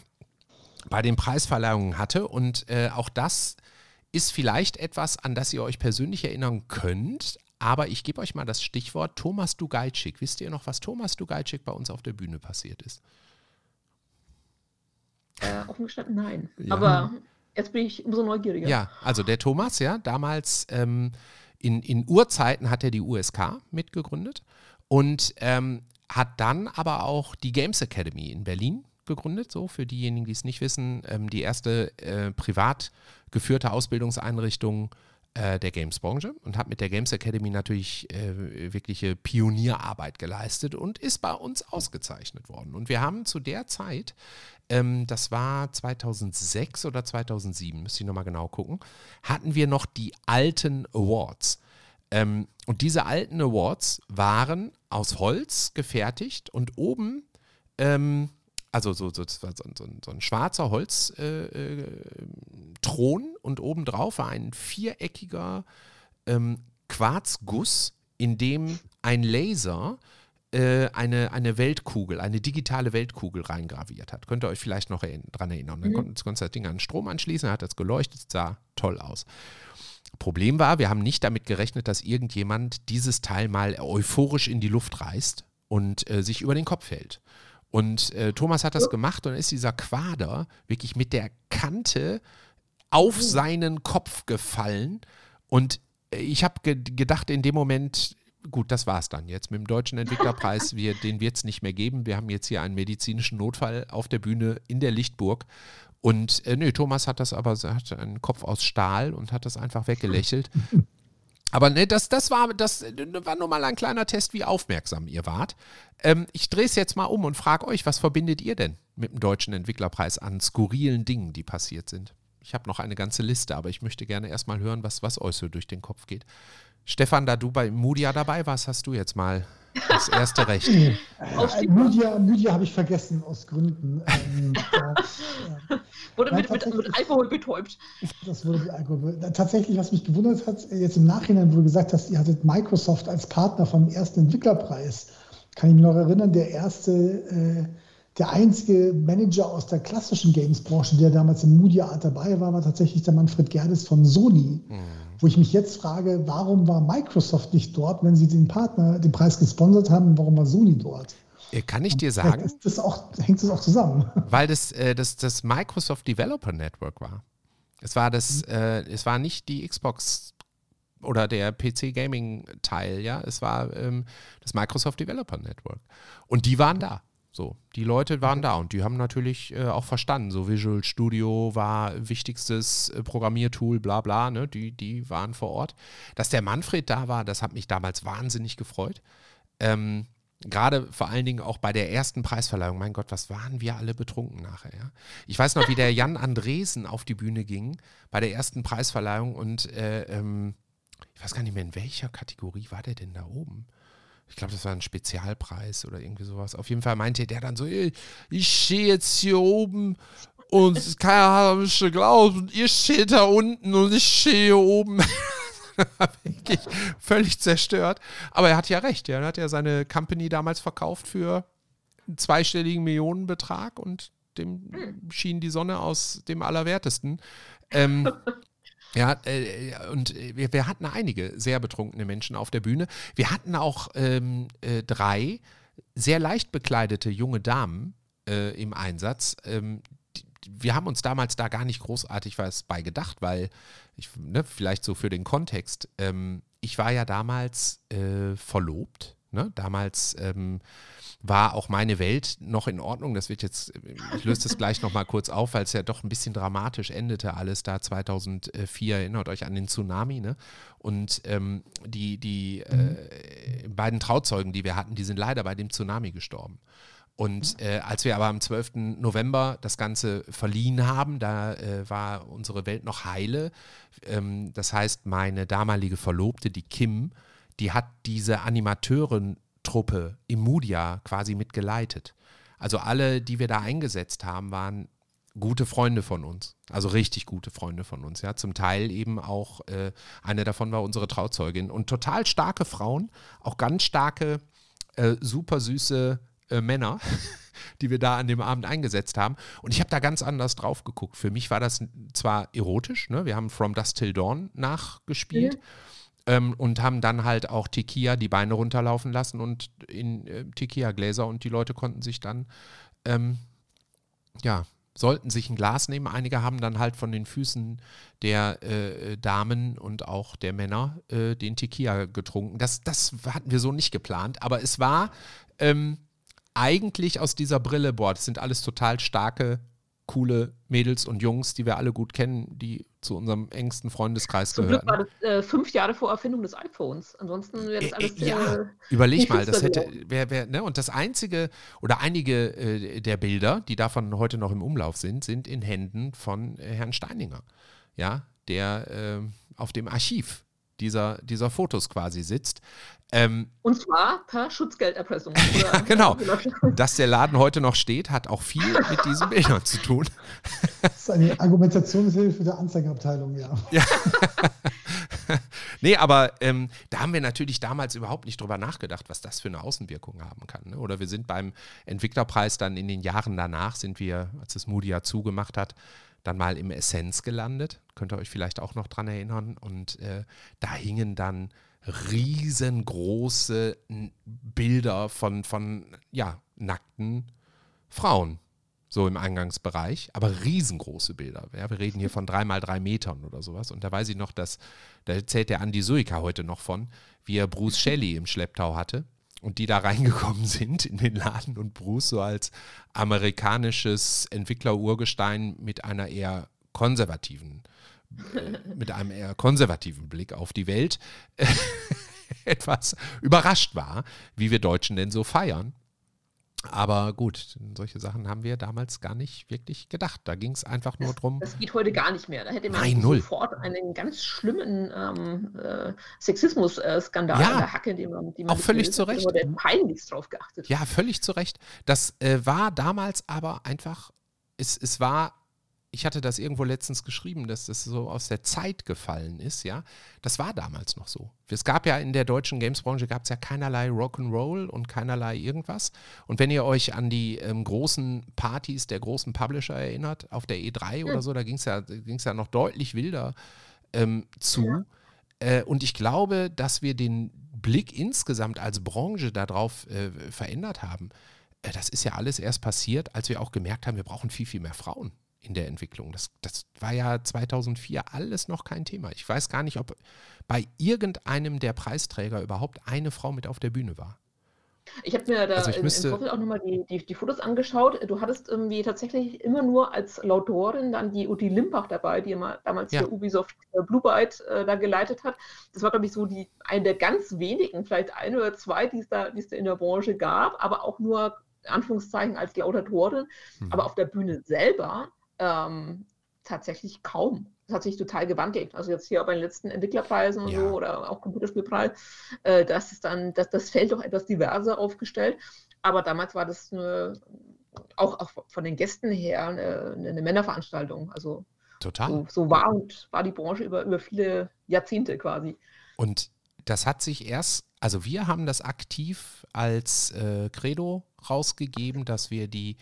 bei den Preisverleihungen hatte. Und äh, auch das ist vielleicht etwas, an das ihr euch persönlich erinnern könnt. Aber ich gebe euch mal das Stichwort Thomas Dugalczyk. Wisst ihr noch, was Thomas Dugalczyk bei uns auf der Bühne passiert ist? Äh, offen gestanden, nein. Ja. Aber Jetzt bin ich umso neugieriger. Ja, also der Thomas, ja, damals ähm, in, in Urzeiten hat er die USK mitgegründet und ähm, hat dann aber auch die Games Academy in Berlin gegründet, so für diejenigen, die es nicht wissen, ähm, die erste äh, privat geführte Ausbildungseinrichtung äh, der Games-Branche und hat mit der Games Academy natürlich äh, wirkliche Pionierarbeit geleistet und ist bei uns ausgezeichnet worden. Und wir haben zu der Zeit, ähm, das war 2006 oder 2007, müsste ich nochmal genau gucken, hatten wir noch die alten Awards. Ähm, und diese alten Awards waren aus Holz gefertigt und oben ähm, also so, so, so, so, ein schwarzer Holzthron äh, äh, und obendrauf war ein viereckiger ähm, Quarzguss, in dem ein Laser äh, eine, eine Weltkugel, eine digitale Weltkugel reingraviert hat. Könnt ihr euch vielleicht noch daran erinnern. Dann mhm. konnte konnte das Ding an Strom anschließen, hat das geleuchtet, sah toll aus. Problem war, wir haben nicht damit gerechnet, dass irgendjemand dieses Teil mal euphorisch in die Luft reißt und äh, sich über den Kopf hält. Und äh, Thomas hat das gemacht und ist dieser Quader wirklich mit der Kante auf oh. seinen Kopf gefallen. Und äh, ich habe ge gedacht in dem Moment, gut, das war's dann jetzt mit dem Deutschen Entwicklerpreis. Wir, den wird es nicht mehr geben. Wir haben jetzt hier einen medizinischen Notfall auf der Bühne in der Lichtburg. Und äh, nö, Thomas hat das aber, hat einen Kopf aus Stahl und hat das einfach weggelächelt. Aber ne, das, das, war, das war nur mal ein kleiner Test, wie aufmerksam ihr wart. Ähm, ich drehe es jetzt mal um und frage euch, was verbindet ihr denn mit dem Deutschen Entwicklerpreis an skurrilen Dingen, die passiert sind? Ich habe noch eine ganze Liste, aber ich möchte gerne erstmal hören, was, was euch so durch den Kopf geht. Stefan, da du bei Mudia dabei warst, hast du jetzt mal das erste Recht. äh, Lydia habe ich vergessen aus Gründen. Ähm, äh, wurde mit, mit, mit, Alkohol betäubt. Das wurde mit Alkohol Tatsächlich, was mich gewundert hat, jetzt im Nachhinein, wo du gesagt hast, ihr hattet Microsoft als Partner vom ersten Entwicklerpreis, kann ich mich noch erinnern, der erste, äh, der einzige Manager aus der klassischen Games-Branche, der damals im Media Art dabei war, war tatsächlich der Manfred Gerdes von Sony. Mhm wo ich mich jetzt frage, warum war Microsoft nicht dort, wenn sie den Partner, den Preis gesponsert haben, warum war Sony dort? Kann ich dir sagen? Das auch, hängt das auch zusammen. Weil das, äh, das, das Microsoft Developer Network war. Es war das, mhm. äh, es war nicht die Xbox oder der PC Gaming Teil, ja. Es war ähm, das Microsoft Developer Network. Und die waren da. So, die Leute waren da und die haben natürlich äh, auch verstanden. So Visual Studio war wichtigstes äh, Programmiertool, bla bla, ne? Die, die waren vor Ort. Dass der Manfred da war, das hat mich damals wahnsinnig gefreut. Ähm, Gerade vor allen Dingen auch bei der ersten Preisverleihung. Mein Gott, was waren wir alle betrunken nachher? Ja? Ich weiß noch, wie der Jan Andresen auf die Bühne ging bei der ersten Preisverleihung und äh, ähm, ich weiß gar nicht mehr, in welcher Kategorie war der denn da oben? Ich glaube, das war ein Spezialpreis oder irgendwie sowas. Auf jeden Fall meinte der dann so, ich stehe jetzt hier oben und keiner hat mich geglaubt und ihr steht da unten und ich stehe hier oben. Wirklich völlig zerstört. Aber er hat ja recht. Er hat ja seine Company damals verkauft für einen zweistelligen Millionenbetrag und dem schien die Sonne aus dem Allerwertesten. Ähm, ja, äh, und wir, wir, hatten einige sehr betrunkene Menschen auf der Bühne. Wir hatten auch ähm, äh, drei sehr leicht bekleidete junge Damen äh, im Einsatz. Ähm, wir haben uns damals da gar nicht großartig was bei gedacht, weil ich, ne, vielleicht so für den Kontext, ähm, ich war ja damals äh, verlobt. Ne? Damals ähm, war auch meine Welt noch in Ordnung. Das wird jetzt, ich löse das gleich nochmal kurz auf, weil es ja doch ein bisschen dramatisch endete alles da 2004. Erinnert euch an den Tsunami, ne? Und ähm, die, die äh, beiden Trauzeugen, die wir hatten, die sind leider bei dem Tsunami gestorben. Und äh, als wir aber am 12. November das Ganze verliehen haben, da äh, war unsere Welt noch heile. Ähm, das heißt, meine damalige Verlobte, die Kim, die hat diese Animateurin Truppe im Mudia quasi mitgeleitet. Also alle, die wir da eingesetzt haben, waren gute Freunde von uns. Also richtig gute Freunde von uns. Ja, zum Teil eben auch äh, eine davon war unsere Trauzeugin und total starke Frauen, auch ganz starke, äh, super süße äh, Männer, die wir da an dem Abend eingesetzt haben. Und ich habe da ganz anders drauf geguckt. Für mich war das zwar erotisch, ne? wir haben From Dust Till Dawn nachgespielt. Mhm ähm, und haben dann halt auch Tequila die Beine runterlaufen lassen und in äh, Tequila-Gläser und die Leute konnten sich dann, ähm, ja, sollten sich ein Glas nehmen. Einige haben dann halt von den Füßen der äh, Damen und auch der Männer äh, den Tequila getrunken. Das, das hatten wir so nicht geplant, aber es war ähm, eigentlich aus dieser Brille, boah, das sind alles total starke coole Mädels und Jungs, die wir alle gut kennen, die zu unserem engsten Freundeskreis Zum gehören. Glück war das äh, fünf Jahre vor Erfindung des iPhones. Ansonsten wäre das alles. Äh, ja, überleg mal, das hätte, wär, wär, ne? Und das einzige oder einige äh, der Bilder, die davon heute noch im Umlauf sind, sind in Händen von äh, Herrn Steininger. Ja, der ähm, auf dem Archiv dieser, dieser Fotos quasi sitzt. Ähm, und zwar per Schutzgelderpressung. ja, genau. Dass der Laden heute noch steht, hat auch viel mit diesen Bildern zu tun. Das ist eine Argumentationshilfe der Anzeigenabteilung, ja. ja. nee, aber ähm, da haben wir natürlich damals überhaupt nicht drüber nachgedacht, was das für eine Außenwirkung haben kann. Ne? Oder wir sind beim Entwicklerpreis dann in den Jahren danach, sind wir, als es Moody ja zugemacht hat, dann mal im Essenz gelandet. Könnt ihr euch vielleicht auch noch dran erinnern. Und äh, da hingen dann riesengroße Bilder von, von ja, nackten Frauen. So im Eingangsbereich, aber riesengroße Bilder. Ja, wir reden hier von drei mal drei Metern oder sowas. Und da weiß ich noch, dass, da erzählt der Andi Suika heute noch von, wie er Bruce Shelley im Schlepptau hatte und die da reingekommen sind in den Laden und Bruce so als amerikanisches Entwickler-Urgestein mit einer eher konservativen, mit einem eher konservativen Blick auf die Welt etwas überrascht war, wie wir Deutschen denn so feiern. Aber gut, solche Sachen haben wir damals gar nicht wirklich gedacht. Da ging es einfach nur darum. Das geht heute gar nicht mehr. Da hätte man Nein, sofort einen ganz schlimmen ähm, äh, Sexismus-Skandal ja, an der Hacke, den man, den man auch völlig zu Recht. Peinlichst drauf geachtet. Ja, völlig zu Recht. Das äh, war damals aber einfach, es, es war ich hatte das irgendwo letztens geschrieben, dass das so aus der Zeit gefallen ist, ja. Das war damals noch so. Es gab ja in der deutschen Gamesbranche gab es ja keinerlei Rock'n'Roll und keinerlei irgendwas. Und wenn ihr euch an die ähm, großen Partys der großen Publisher erinnert, auf der E3 mhm. oder so, da ging es ja, ging's ja noch deutlich wilder ähm, zu. Ja. Äh, und ich glaube, dass wir den Blick insgesamt als Branche darauf äh, verändert haben. Äh, das ist ja alles erst passiert, als wir auch gemerkt haben, wir brauchen viel, viel mehr Frauen in der Entwicklung. Das, das war ja 2004 alles noch kein Thema. Ich weiß gar nicht, ob bei irgendeinem der Preisträger überhaupt eine Frau mit auf der Bühne war. Ich habe mir da Also im, Vorfeld auch nochmal die, die, die Fotos angeschaut. Du hattest irgendwie tatsächlich immer nur als Lautorin dann die Uti Limbach dabei, die immer damals Ja. Ubisoft äh, Blue Byte äh, da geleitet hat. Das war, glaube ich, so die eine der ganz wenigen, vielleicht ein oder zwei, die es da, die es da in der Branche gab, aber auch nur Anführungszeichen als Lautatorin. Mhm. Aber auf der Bühne selber ähm, tatsächlich kaum. Das hat sich total gewandelt. Also jetzt hier bei den letzten Entwicklerpreisen und Ja. so oder auch Computerspielpreis, äh, das ist dann, das, das Feld doch etwas diverser aufgestellt. Aber damals war das eine, auch, auch von den Gästen her eine, eine Männerveranstaltung. Also Total. so, so war und war die Branche über, über viele Jahrzehnte quasi. Und das hat sich erst, also wir haben das aktiv als äh, Credo rausgegeben, dass wir die,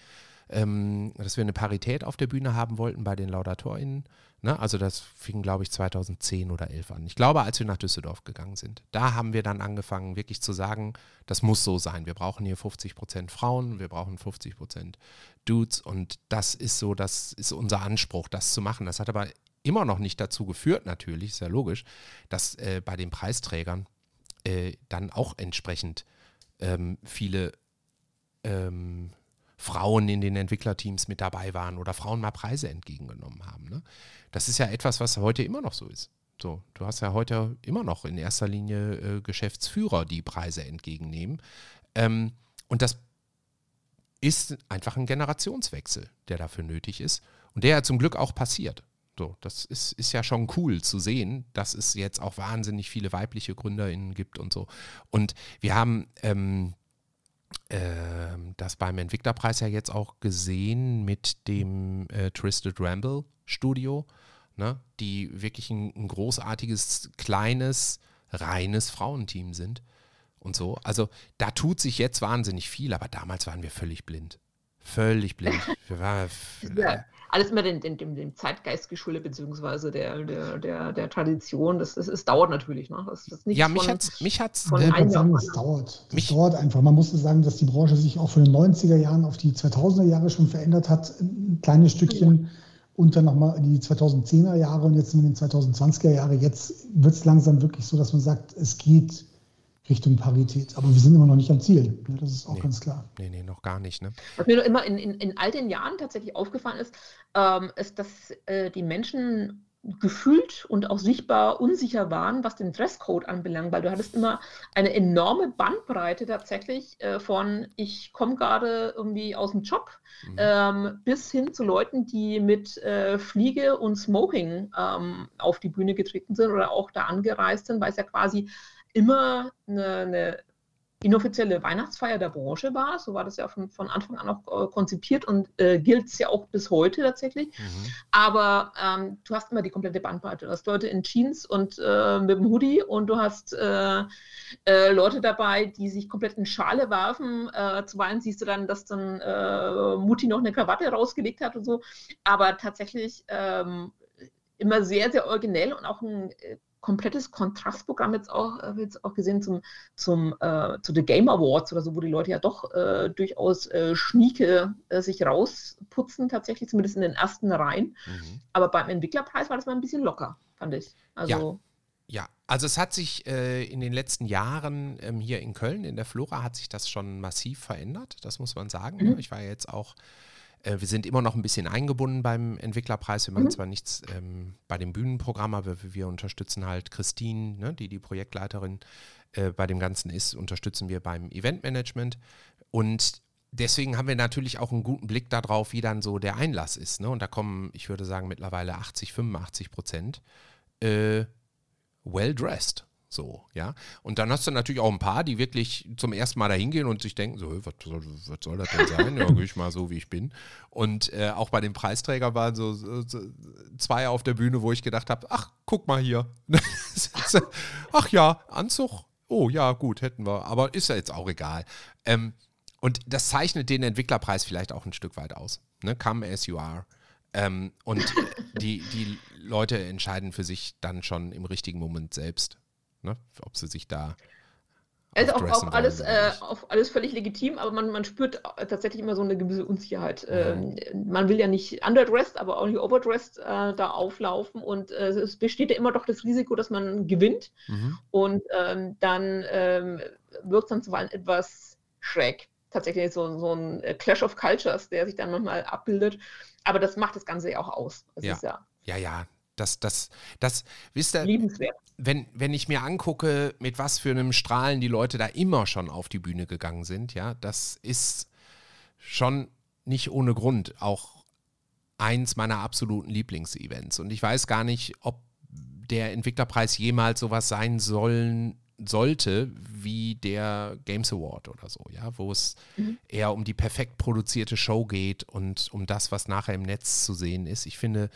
ähm, dass wir eine Parität auf der Bühne haben wollten bei den LaudatorInnen. Ne? Also das fing, glaube ich, 2010 oder 11 an. Ich glaube, als wir nach Düsseldorf gegangen sind. Da haben wir dann angefangen, wirklich zu sagen, das muss so sein. Wir brauchen hier 50 Prozent Frauen, wir brauchen 50 Prozent Dudes und das ist so, das ist unser Anspruch, das zu machen. Das hat aber immer noch nicht dazu geführt, natürlich, ist ja logisch, dass äh, bei den Preisträgern äh, dann auch entsprechend ähm, viele ähm, Frauen in den Entwicklerteams mit dabei waren oder Frauen mal Preise entgegengenommen haben. Ne? Das ist ja etwas, was heute immer noch so ist. So, du hast ja heute immer noch in erster Linie äh, Geschäftsführer, die Preise entgegennehmen. Ähm, und das ist einfach ein Generationswechsel, der dafür nötig ist und der ja zum Glück auch passiert. So, das ist, ist ja schon cool zu sehen, dass es jetzt auch wahnsinnig viele weibliche GründerInnen gibt und so. Und wir haben ähm, das beim Entwicklerpreis ja jetzt auch gesehen mit dem äh, Twisted Ramble Studio, ne, die wirklich ein, ein großartiges, kleines, reines Frauenteam sind und so. Also da tut sich jetzt wahnsinnig viel, aber damals waren wir völlig blind. Völlig blind. Wir waren, Ja, alles immer dem, dem, dem, Zeitgeist geschuldet, beziehungsweise der, der, der, der Tradition. Das, das, es dauert natürlich. Ne? Das, das ist nicht ja, mich von- hat's, mich hat's, von äh, sagen, es anderen. dauert. Das Mich- dauert einfach. Man muss sagen, dass die Branche sich auch von den 90er Jahren auf die 2000er Jahre schon verändert hat. Ein kleines Stückchen und dann nochmal die 2010er Jahre und jetzt sind wir in den 2020er Jahre. Jetzt wird es langsam wirklich so, dass man sagt, es geht Richtung Parität. Aber wir sind immer noch nicht am Ziel. Ne, Das ist auch Nee. ganz klar. nee, nee, noch gar nicht, ne? Was mir noch immer in, in, in all den Jahren tatsächlich aufgefallen ist, ähm, ist, dass äh, die Menschen gefühlt und auch sichtbar unsicher waren, was den Dresscode anbelangt, weil du hattest immer eine enorme Bandbreite tatsächlich äh, von ich komme gerade irgendwie aus dem Job Mhm. ähm, bis hin zu Leuten, die mit äh, Fliege und Smoking ähm, auf die Bühne getreten sind oder auch da angereist sind, weil es ja quasi immer eine, eine inoffizielle Weihnachtsfeier der Branche war. So war das ja von, von Anfang an auch äh, konzipiert und äh, gilt es ja auch bis heute tatsächlich. Mhm. Aber ähm, du hast immer die komplette Bandbreite. Du hast Leute in Jeans und äh, mit dem Hoodie und du hast äh, äh, Leute dabei, die sich komplett in Schale werfen. Zuweilen siehst du dann, dass dann Mutti noch eine Krawatte rausgelegt hat und so. Aber tatsächlich ähm, immer sehr, sehr originell und auch ein komplettes Kontrastprogramm jetzt auch, äh, jetzt auch gesehen zum, zum, äh, zu den Game Awards oder so, wo die Leute ja doch äh, durchaus äh, schnieke äh, sich rausputzen, tatsächlich, zumindest in den ersten Reihen. Mhm. Aber beim Entwicklerpreis war das mal ein bisschen locker, fand ich. Also, Ja, also es hat sich äh, in den letzten Jahren ähm, hier in Köln, in der Flora, hat sich das schon massiv verändert, das muss man sagen. Mhm. ne? Ich war ja jetzt auch, äh, wir sind immer noch ein bisschen eingebunden beim Entwicklerpreis. Wir machen Mhm. zwar nichts ähm, bei dem Bühnenprogramm, aber wir, wir unterstützen halt Christine, ne, die die Projektleiterin äh, bei dem Ganzen ist, unterstützen wir beim Eventmanagement. Und deswegen haben wir natürlich auch einen guten Blick darauf, wie dann so der Einlass ist. Ne? Und da kommen, ich würde sagen, mittlerweile 80, 85 Prozent äh, well dressed. So, ja. Und dann hast du natürlich auch ein paar, die wirklich zum ersten Mal dahin gehen und sich denken, so, "Hä, was soll, was soll das denn sein? Ja, gehe ich mal so, wie ich bin. Und äh, auch bei den Preisträgern waren so, so, so zwei auf der Bühne, wo ich gedacht habe, ach, guck mal hier. ach ja, Anzug. Oh ja, gut, hätten wir. Aber ist ja jetzt auch egal. Ähm, und das zeichnet den Entwicklerpreis vielleicht auch ein Stück weit aus. Ne? Come as you are. Ähm, und die, die Leute entscheiden für sich dann schon im richtigen Moment selbst, ne? ob sie sich da. also auch, auch, alles, äh, auch alles völlig legitim, aber man, man spürt tatsächlich immer so eine gewisse Unsicherheit. Mhm. Ähm, man will ja nicht underdressed, aber auch nicht overdressed äh, da auflaufen und äh, es besteht ja immer doch das Risiko, dass man gewinnt Mhm. und ähm, dann ähm, wirkt es dann zuweilen etwas schräg. Tatsächlich so, so ein äh, Clash of Cultures, der sich dann nochmal abbildet. Aber das macht das Ganze ja auch aus. Das ja. ja, ja, ja. Das, das, das, wisst ihr, Liebenswert. Wenn, wenn ich mir angucke, mit was für einem Strahlen die Leute da immer schon auf die Bühne gegangen sind, ja, das ist schon nicht ohne Grund auch eins meiner absoluten Lieblingsevents. Und ich weiß gar nicht, ob der Entwicklerpreis jemals sowas sein sollen sollte wie der Games Award oder so, ja, wo es mhm. eher um die perfekt produzierte Show geht und um das, was nachher im Netz zu sehen ist. Ich finde,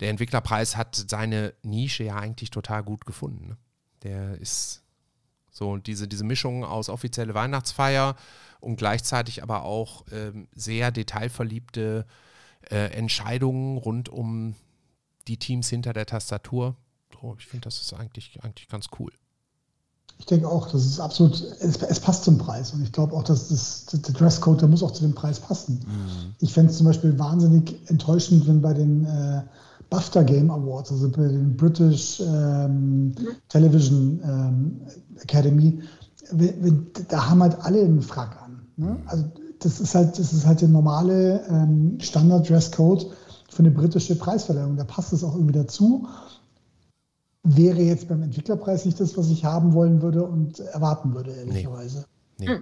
der Entwicklerpreis hat seine Nische ja eigentlich total gut gefunden. Ne? Der ist so diese, diese Mischung aus offizielle Weihnachtsfeier und gleichzeitig aber auch ähm, sehr detailverliebte äh, Entscheidungen rund um die Teams hinter der Tastatur. So, ich finde, das ist eigentlich, eigentlich ganz cool. Ich denke auch, das ist absolut, es, es passt zum Preis. Und ich glaube auch, dass das, der Dresscode, der muss auch zu dem Preis passen. Mhm. Ich fände es zum Beispiel wahnsinnig enttäuschend, wenn bei den äh, BAFTA Game Awards, also bei den British ähm, Television ähm, Academy, da haben halt alle einen Frack an. Ne? Also das ist halt, das ist halt der normale ähm, Standard-Dresscode für eine britische Preisverleihung. Da passt es auch irgendwie dazu. Wäre jetzt beim Entwicklerpreis nicht das, was ich haben wollen würde und erwarten würde, ehrlicherweise. Nee. nee.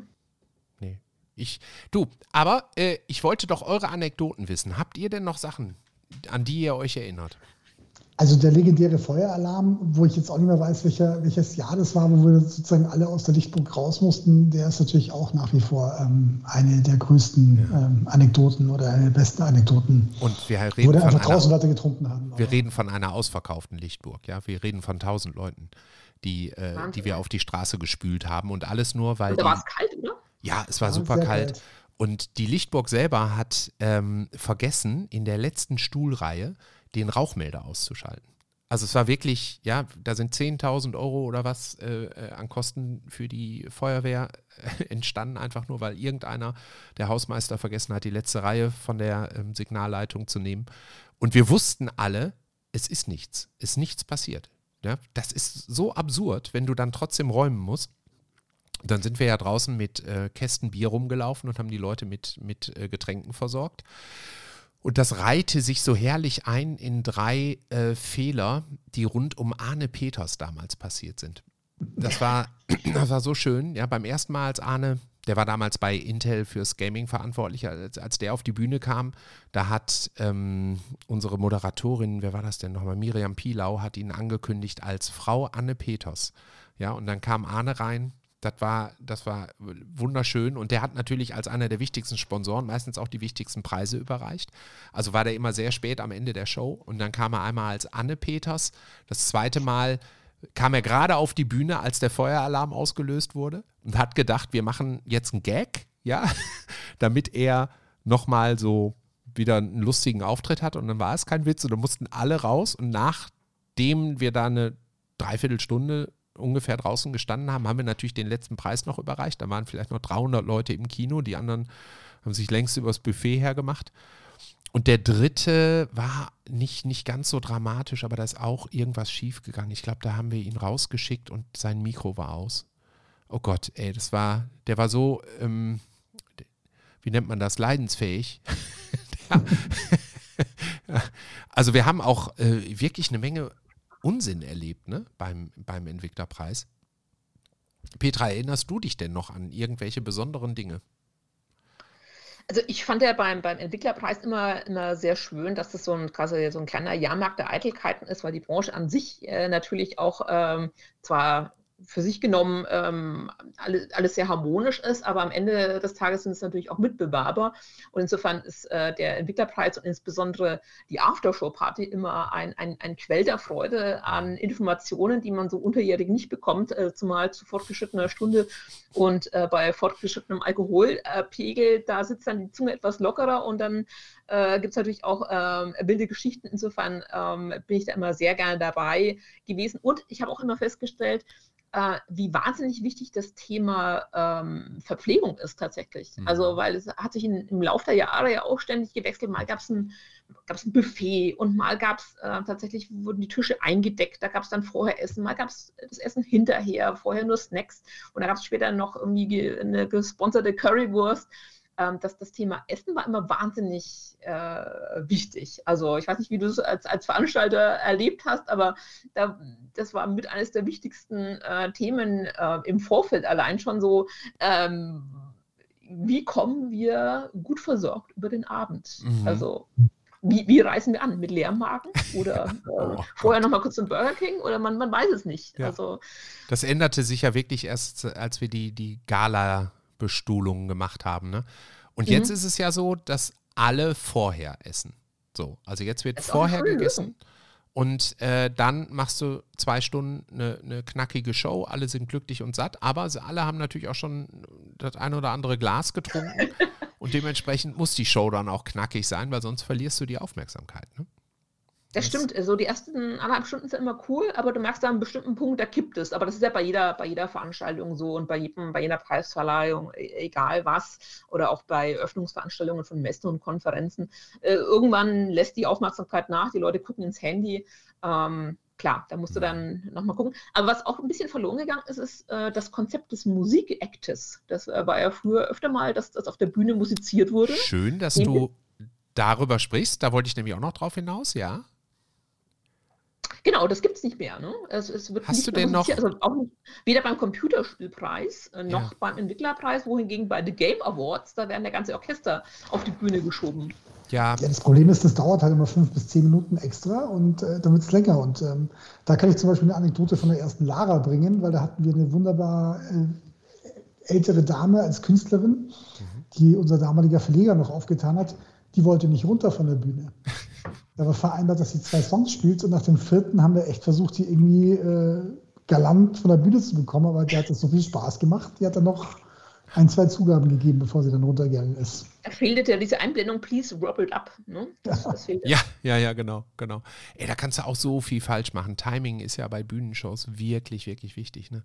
nee. Ich, du, aber äh, ich wollte doch eure Anekdoten wissen. Habt ihr denn noch Sachen, an die ihr euch erinnert? Also der legendäre Feueralarm, wo ich jetzt auch nicht mehr weiß, welcher, welches Jahr das war, wo wir sozusagen alle aus der Lichtburg raus mussten, der ist natürlich auch nach wie vor ähm, eine der größten ja. ähm, Anekdoten oder eine der besten Anekdoten. Und wir reden wo von einfach draußen Leute getrunken haben. Wir reden von einer ausverkauften Lichtburg, ja. Wir reden von tausend Leuten, die, äh, die wir auf die Straße gespült haben und alles nur, weil. Und da war es kalt, oder? Ja, es war super kalt. kalt. Und die Lichtburg selber hat ähm, vergessen, in der letzten Stuhlreihe den Rauchmelder auszuschalten. Also es war wirklich, ja, da sind 10.000 Euro oder was äh, äh, an Kosten für die Feuerwehr äh, entstanden, einfach nur weil irgendeiner, der Hausmeister, vergessen hat, die letzte Reihe von der ähm, Signalleitung zu nehmen. Und wir wussten alle, es ist nichts, es ist nichts passiert. Ja? Das ist so absurd, wenn du dann trotzdem räumen musst. Dann sind wir ja draußen mit äh, Kästen Bier rumgelaufen und haben die Leute mit, mit äh, Getränken versorgt. Und das reihte sich so herrlich ein in drei äh, Fehler, die rund um Arne Peters damals passiert sind. Das war, das war so schön. Ja, beim ersten Mal, als Arne, der war damals bei Intel fürs Gaming verantwortlich, als, als der auf die Bühne kam, da hat ähm, unsere Moderatorin, wer war das denn nochmal, Miriam Pilau, hat ihn angekündigt als Frau Anne Peters. Ja, und dann kam Arne rein, das war, das war wunderschön. Und der hat natürlich als einer der wichtigsten Sponsoren meistens auch die wichtigsten Preise überreicht. Also war der immer sehr spät am Ende der Show. Und dann kam er einmal als Anne Peters. Das zweite Mal kam er gerade auf die Bühne, als der Feueralarm ausgelöst wurde und hat gedacht, wir machen jetzt einen Gag, ja, damit er nochmal so wieder einen lustigen Auftritt hat. Und dann war es kein Witz. Und dann mussten alle raus. Und nachdem wir da eine Dreiviertelstunde ungefähr draußen gestanden haben, haben wir natürlich den letzten Preis noch überreicht. Da waren vielleicht noch 300 Leute im Kino, die anderen haben sich längst übers Buffet hergemacht. Und der dritte war nicht, nicht ganz so dramatisch, aber da ist auch irgendwas schiefgegangen. Ich glaube, da haben wir ihn rausgeschickt und sein Mikro war aus. Oh Gott, ey, das war, der war so, ähm, wie nennt man das, leidensfähig. also wir haben auch äh, wirklich eine Menge Unsinn erlebt ne? beim, beim Entwicklerpreis. Petra, erinnerst du dich denn noch an irgendwelche besonderen Dinge? Also ich fand ja beim, beim Entwicklerpreis immer, immer sehr schön, dass das so ein, quasi so ein kleiner Jahrmarkt der Eitelkeiten ist, weil die Branche an sich äh, natürlich auch ähm, zwar für sich genommen ähm, alles, alles sehr harmonisch ist, aber am Ende des Tages sind es natürlich auch Mitbewerber. Und insofern ist äh, der Entwicklerpreis und insbesondere die Aftershow-Party immer ein, ein, ein Quell der Freude an Informationen, die man so unterjährig nicht bekommt, äh, zumal zu fortgeschrittener Stunde und äh, bei fortgeschrittenem Alkoholpegel, da sitzt dann die Zunge etwas lockerer und dann äh, gibt es natürlich auch ähm, wilde Geschichten. Insofern ähm, bin ich da immer sehr gerne dabei gewesen. Und ich habe auch immer festgestellt, äh, wie wahnsinnig wichtig das Thema ähm, Verpflegung ist tatsächlich. Mhm. Also, weil es hat sich in, im Laufe der Jahre ja auch ständig gewechselt. Mal gab es ein, ein Buffet und mal gab es äh, tatsächlich, wurden die Tische eingedeckt, da gab es dann vorher Essen, mal gab es das Essen hinterher, vorher nur Snacks und da gab es später noch irgendwie eine gesponserte Currywurst ähm, dass das Thema Essen war immer wahnsinnig äh, wichtig. Also ich weiß nicht, wie du es als, als Veranstalter erlebt hast, aber da, das war mit eines der wichtigsten äh, Themen äh, im Vorfeld allein schon so. Ähm, wie kommen wir gut versorgt über den Abend? Mhm. Also wie, wie, reisen wir an? Mit leerem Magen? Oder äh, oh, vorher nochmal kurz zum Burger King? Oder man, man weiß es nicht. Ja. Also, das änderte sich ja wirklich erst, als wir die, die Gala Bestuhlungen gemacht haben. Ne? Und mhm. jetzt ist es ja so, dass alle vorher essen. So, also jetzt wird vorher gegessen. Und äh, dann machst du zwei Stunden eine, eine, knackige Show, alle sind glücklich und satt, aber sie alle haben natürlich auch schon das ein oder andere Glas getrunken und dementsprechend muss die Show dann auch knackig sein, weil sonst verlierst du die Aufmerksamkeit. Ne? Das stimmt. So also die ersten anderthalb Stunden sind immer cool, aber du merkst an einem bestimmten Punkt, da kippt es. Aber das ist ja bei jeder, bei jeder Veranstaltung so und bei, jedem, bei jeder Preisverleihung, e, egal was, oder auch bei Öffnungsveranstaltungen von Messen und Konferenzen. Äh, irgendwann lässt die Aufmerksamkeit nach, die Leute gucken ins Handy. Ähm, klar, da musst du dann nochmal gucken. Aber was auch ein bisschen verloren gegangen ist, ist äh, das Konzept des Musikactes. Das äh, war ja früher öfter mal, dass das auf der Bühne musiziert wurde. Schön, dass du darüber sprichst. Da wollte ich nämlich auch noch drauf hinaus, ja. Genau, das gibt es nicht mehr. Ne? Es, es wird Hast du denn noch? Also auch nicht, weder beim Computerspielpreis äh, noch ja. beim Entwicklerpreis, wohingegen bei The Game Awards, da werden der ganze Orchester auf die Bühne geschoben. Ja. ja, das Problem ist, das dauert halt immer fünf bis zehn Minuten extra und äh, dann wird es länger. Und ähm, da kann ich zum Beispiel eine Anekdote von der ersten Lara bringen, weil da hatten wir eine wunderbar äh, ältere Dame als Künstlerin, mhm. die unser damaliger Verleger noch aufgetan hat. Die wollte nicht runter von der Bühne. Da war vereinbart, dass sie zwei Songs spielt und nach dem vierten haben wir echt versucht, die irgendwie äh, galant von der Bühne zu bekommen, aber die hat das so viel Spaß gemacht. Die hat dann noch ein, zwei Zugaben gegeben, bevor sie dann runtergegangen ist. Da fehlte ja diese Einblendung, please rub it up. Ne? Das, das ja, ja, ja, genau, genau. Ey, da kannst du auch so viel falsch machen. Timing ist ja bei Bühnenshows wirklich, wirklich wichtig. Ne?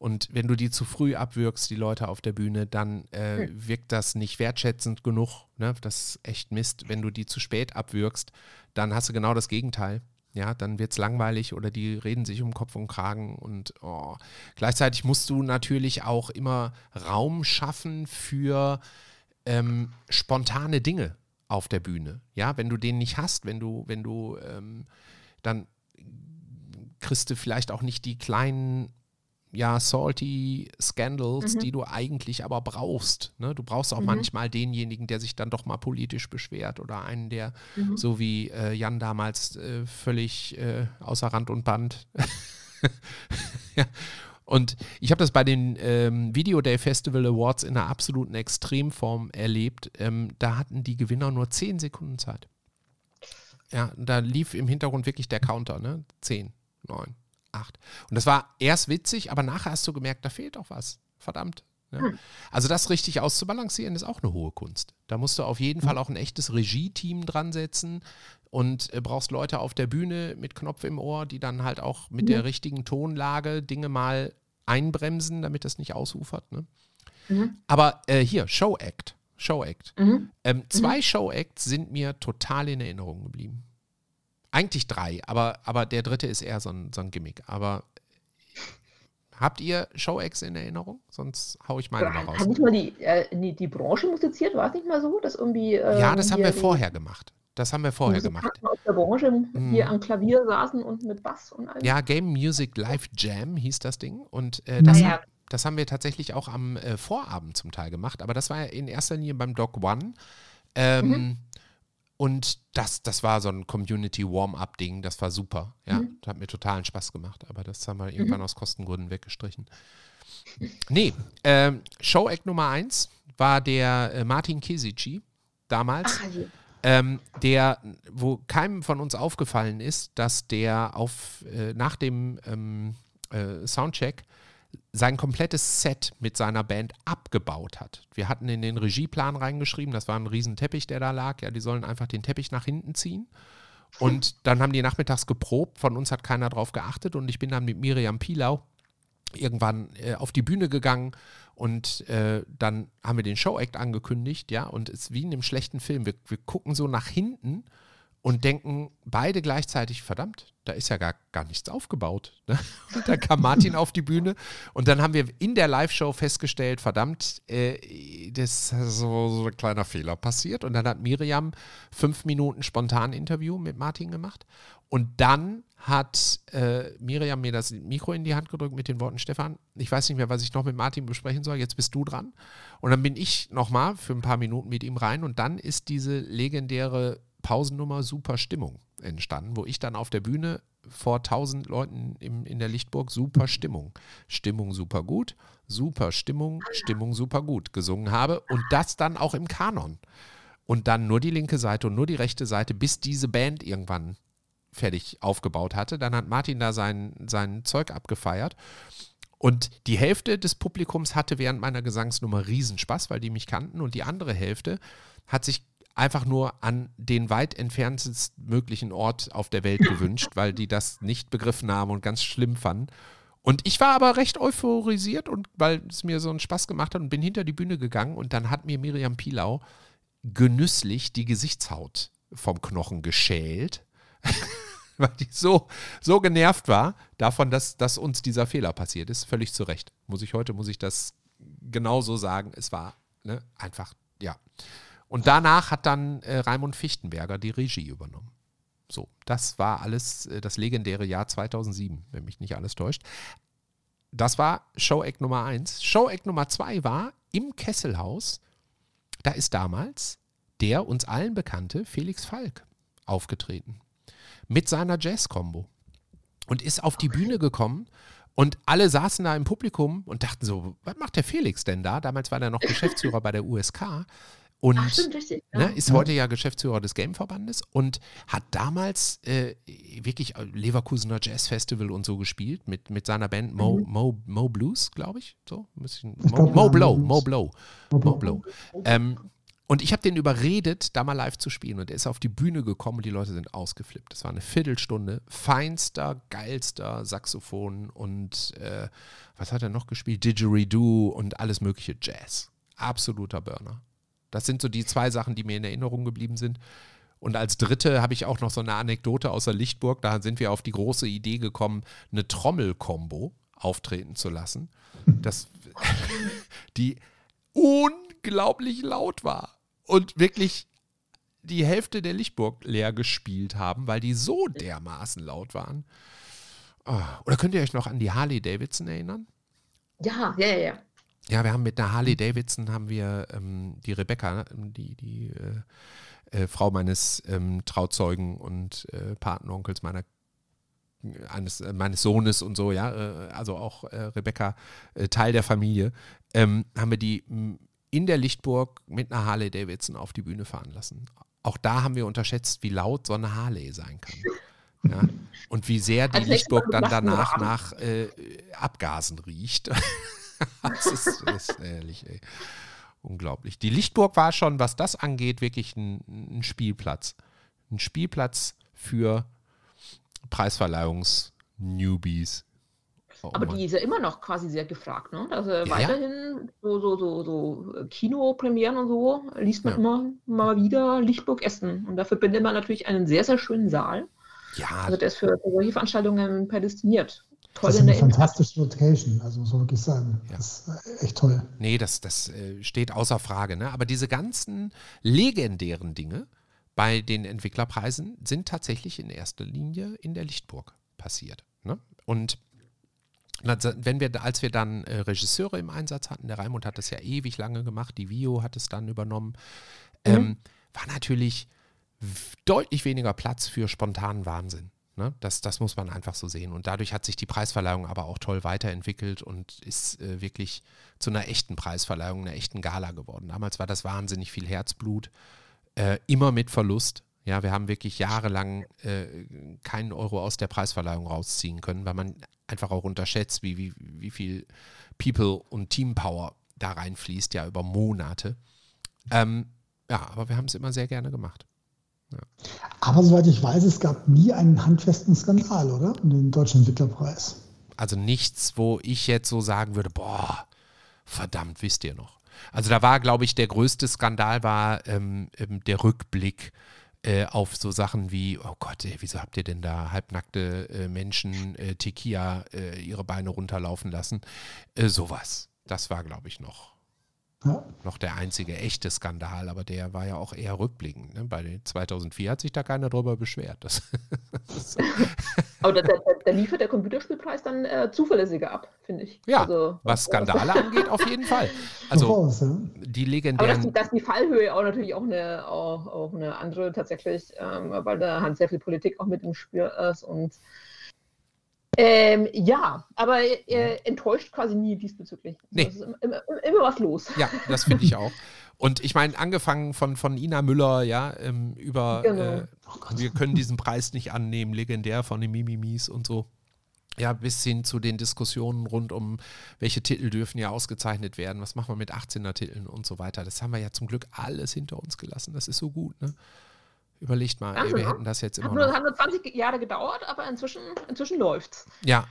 Und wenn du die zu früh abwirkst, die Leute auf der Bühne, dann äh, hm. wirkt das nicht wertschätzend genug. Ne? Das ist echt Mist. Wenn du die zu spät abwirkst, dann hast du genau das Gegenteil. Ja, dann wird es langweilig oder die reden sich um Kopf und Kragen und oh. gleichzeitig musst du natürlich auch immer Raum schaffen für ähm, spontane Dinge auf der Bühne. Ja, wenn du den nicht hast, wenn du, wenn du ähm, dann kriegst du vielleicht auch nicht die kleinen ja, salty Scandals, mhm. die du eigentlich aber brauchst. Ne? Du brauchst auch mhm. manchmal denjenigen, der sich dann doch mal politisch beschwert oder einen, der mhm. so wie äh, Jan damals äh, völlig äh, außer Rand und Band. ja. Und ich habe das bei den ähm, Video Day Festival Awards in einer absoluten Extremform erlebt. Ähm, da hatten die Gewinner nur 10 Sekunden Zeit. Ja, da lief im Hintergrund wirklich der Counter, ne? 10, 9, acht. Und das war erst witzig, aber nachher hast du gemerkt, da fehlt auch was. Verdammt. Ja. Hm. Also das richtig auszubalancieren, ist auch eine hohe Kunst. Da musst du auf jeden hm. Fall auch ein echtes Regie-Team dran setzen und äh, brauchst Leute auf der Bühne mit Knopf im Ohr, die dann halt auch mit mhm. der richtigen Tonlage Dinge mal einbremsen, damit das nicht ausufert. Ne? Mhm. Aber äh, hier, Show Act. Show Act. Mhm. Ähm, zwei mhm. Show Acts sind mir total in Erinnerung geblieben. Eigentlich drei, aber, aber der dritte ist eher so ein, so ein Gimmick. Aber habt ihr Show-Acts in Erinnerung? Sonst haue ich meine mal raus. Hat nicht mal die, äh, die, die, Branche musiziert? War es nicht mal so, dass irgendwie. Äh, ja, das haben wir vorher gemacht. Das haben wir vorher gemacht. aus der Branche hm. hier am Klavier saßen und mit Bass und allem. Ja, Game Music Live Jam hieß das Ding. Und äh, das, naja. das haben wir tatsächlich auch am äh, Vorabend zum Teil gemacht. Aber das war ja in erster Linie beim Doc One. Ähm, mhm. Und das, das war so ein Community-Warm-Up-Ding, das war super. Ja, mhm. das hat mir totalen Spaß gemacht, aber das haben wir irgendwann mhm. aus Kostengründen weggestrichen. Nee, ähm, Show-Act Nummer 1 war der äh, Martin Kisici damals. Ach, also. ähm, der, wo keinem von uns aufgefallen ist, dass der auf, äh, nach dem ähm, äh, Soundcheck sein komplettes Set mit seiner Band abgebaut hat. Wir hatten in den Regieplan reingeschrieben, das war ein riesen Teppich, der da lag. Ja, die sollen einfach den Teppich nach hinten ziehen. Und dann haben die nachmittags geprobt. Von uns hat keiner drauf geachtet. Und ich bin dann mit Miriam Pilau irgendwann äh, auf die Bühne gegangen und äh, dann haben wir den Show-Act angekündigt, ja, und es ist wie in einem schlechten Film. Wir, wir gucken so nach hinten und denken beide gleichzeitig, verdammt, da ist ja gar, gar nichts aufgebaut. Ne? Und dann kam Martin auf die Bühne und dann haben wir in der Live-Show festgestellt, verdammt, äh, das ist so, so ein kleiner Fehler passiert. Und dann hat Miriam fünf Minuten spontan Interview mit Martin gemacht. Und dann hat äh, Miriam mir das Mikro in die Hand gedrückt mit den Worten, Stefan, ich weiß nicht mehr, was ich noch mit Martin besprechen soll, jetzt bist du dran. Und dann bin ich nochmal für ein paar Minuten mit ihm rein und dann ist diese legendäre Pausennummer Super Stimmung entstanden, wo ich dann auf der Bühne vor tausend Leuten im, in der Lichtburg Super Stimmung, Stimmung super gut, super Stimmung, Stimmung super gut gesungen habe und das dann auch im Kanon. Und dann nur die linke Seite und nur die rechte Seite, bis diese Band irgendwann fertig aufgebaut hatte. Dann hat Martin da sein, sein Zeug abgefeiert. Und die Hälfte des Publikums hatte während meiner Gesangsnummer Riesenspaß, weil die mich kannten. Und die andere Hälfte hat sich einfach nur an den weit entferntesten möglichen Ort auf der Welt gewünscht, weil die das nicht begriffen haben und ganz schlimm fanden. Und ich war aber recht euphorisiert und weil es mir so einen Spaß gemacht hat und bin hinter die Bühne gegangen und dann hat mir Miriam Pilau genüsslich die Gesichtshaut vom Knochen geschält, weil die so, so genervt war davon, dass, dass uns dieser Fehler passiert ist. Völlig zu Recht. Muss ich heute, muss ich das genauso sagen. Es war ne, einfach, ja. Und danach hat dann äh, Raimund Fichtenberger die Regie übernommen. So, das war alles äh, das legendäre Jahr 2007, wenn mich nicht alles täuscht. Das war Show-Act Nummer 1. Show-Act Nummer 2 war im Kesselhaus. Da ist damals der uns allen bekannte Felix Falk aufgetreten. Mit seiner Jazz-Kombo. Und ist auf die Bühne gekommen und alle saßen da im Publikum und dachten so, was macht der Felix denn da? Damals war er noch Geschäftsführer bei der USK. Und Ach, stimmt, richtig. ne, Ja. ist heute ja Geschäftsführer des Gameverbandes und hat damals äh, wirklich Leverkusener Jazz Festival und so gespielt mit, mit seiner Band Mo, Mo, Mo Blues, glaube ich. So, ein bisschen, Ich Mo, glaub, Mo Blow, Mo Mo. Blow. Mo Mo Blow. Blow. Ähm, und ich habe den überredet, da mal live zu spielen. Und er ist auf die Bühne gekommen und die Leute sind ausgeflippt. Das war eine Viertelstunde. Feinster, geilster Saxophon und äh, was hat er noch gespielt? Didgeridoo und alles mögliche Jazz. Absoluter Burner. Das sind so die zwei Sachen, die mir in Erinnerung geblieben sind. Und als dritte habe ich auch noch so eine Anekdote aus der Lichtburg. Da sind wir auf die große Idee gekommen, eine Trommelkombo auftreten zu lassen, das, die unglaublich laut war und wirklich die Hälfte der Lichtburg leer gespielt haben, weil die so dermaßen laut waren. Ah, Oder könnt ihr euch noch an die Harley Davidson erinnern? Ja, ja, ja, ja. Wir haben mit einer Harley Davidson haben wir ähm, die Rebecca, die, die äh, äh, Frau meines ähm, Trauzeugen und äh, Patenonkels meiner eines, äh, meines Sohnes und so, ja, äh, also auch äh, Rebecca, Teil der Familie, ähm, haben wir die in der Lichtburg mit einer Harley Davidson auf die Bühne fahren lassen. Auch da haben wir unterschätzt, wie laut so eine Harley sein kann. Ja, und wie sehr die Als nächstes Lichtburg dann danach nach äh, Abgasen riecht. das ist, das ist ehrlich, ey. Unglaublich. Die Lichtburg war schon, was das angeht, wirklich ein, ein Spielplatz. Ein Spielplatz für Preisverleihungs-Newbies. Oh Aber Mann. die ist ja immer noch quasi sehr gefragt, ne? Also ja. weiterhin so, so, so, so äh, Kinopremieren und so liest man Ja. immer mal wieder Lichtburg Essen. Und da verbindet man natürlich einen sehr, sehr schönen Saal. ja, Also der ist für, für solche Veranstaltungen prädestiniert. Toll Das ist eine fantastische Location, also muss man wirklich sagen. Ja. Das ist äh, echt toll. nee, das, das äh, steht außer Frage. Ne? Aber diese ganzen legendären Dinge bei den Entwicklerpreisen sind tatsächlich in erster Linie in der Lichtburg passiert. Ne? Und wenn wir, als wir dann äh, Regisseure im Einsatz hatten, der Raimund hat das ja ewig lange gemacht, die Vio hat es dann übernommen, ähm, war natürlich deutlich weniger Platz für spontanen Wahnsinn. Ne? Das, das muss man einfach so sehen. Und dadurch hat sich die Preisverleihung aber auch toll weiterentwickelt und ist äh, wirklich zu einer echten Preisverleihung, einer echten Gala geworden. Damals war das wahnsinnig viel Herzblut, äh, immer mit Verlust. Ja, wir haben wirklich jahrelang äh, keinen Euro aus der Preisverleihung rausziehen können, weil man einfach auch unterschätzt, wie, wie, wie viel People und Teampower da reinfließt, ja, über Monate. Ähm, ja, aber wir haben es immer sehr gerne gemacht. Aber soweit ich weiß, es gab nie einen handfesten Skandal, oder? Um den Deutschen Entwicklerpreis. Also nichts, wo ich jetzt so sagen würde, boah, verdammt, wisst ihr noch. Also da war, glaube ich, der größte Skandal war ähm, ähm, der Rückblick äh, auf so Sachen wie, oh Gott, ey, wieso habt ihr denn da halbnackte äh, Menschen äh, Tequila äh, ihre Beine runterlaufen lassen? Äh, sowas. Das war, glaube ich, noch ja. Noch der einzige echte Skandal, aber der war ja auch eher rückblickend. Ne? Bei den 2004 hat sich da keiner drüber beschwert. Das, das aber da, da, da, liefert der Computerspielpreis dann äh, zuverlässiger ab, finde ich. Ja, also, was Skandale angeht, auf jeden Fall. Also die legendären... Aber dass, dass, die Fallhöhe auch natürlich auch eine, auch, auch eine andere tatsächlich, ähm, weil da hat sehr viel Politik auch mit im Spiel ist und ähm, ja, aber äh, enttäuscht quasi nie diesbezüglich. Nee. Also immer, immer, immer, was los. Ja, das finde ich auch. Und ich meine, angefangen von, von Ina Müller, ja, ähm, über genau. äh, wir können diesen Preis nicht annehmen, legendär von den Mimimis und so. Ja, bis hin zu den Diskussionen rund um, welche Titel dürfen ja ausgezeichnet werden, was machen wir mit 18er-Titeln und so weiter. Das haben wir ja zum Glück alles hinter uns gelassen. Das ist so gut, ne? Überlegt mal, ey, wir hätten das jetzt immer hat nur, noch. Hat nur 20 Jahre gedauert, aber inzwischen, inzwischen läuft's. Ja,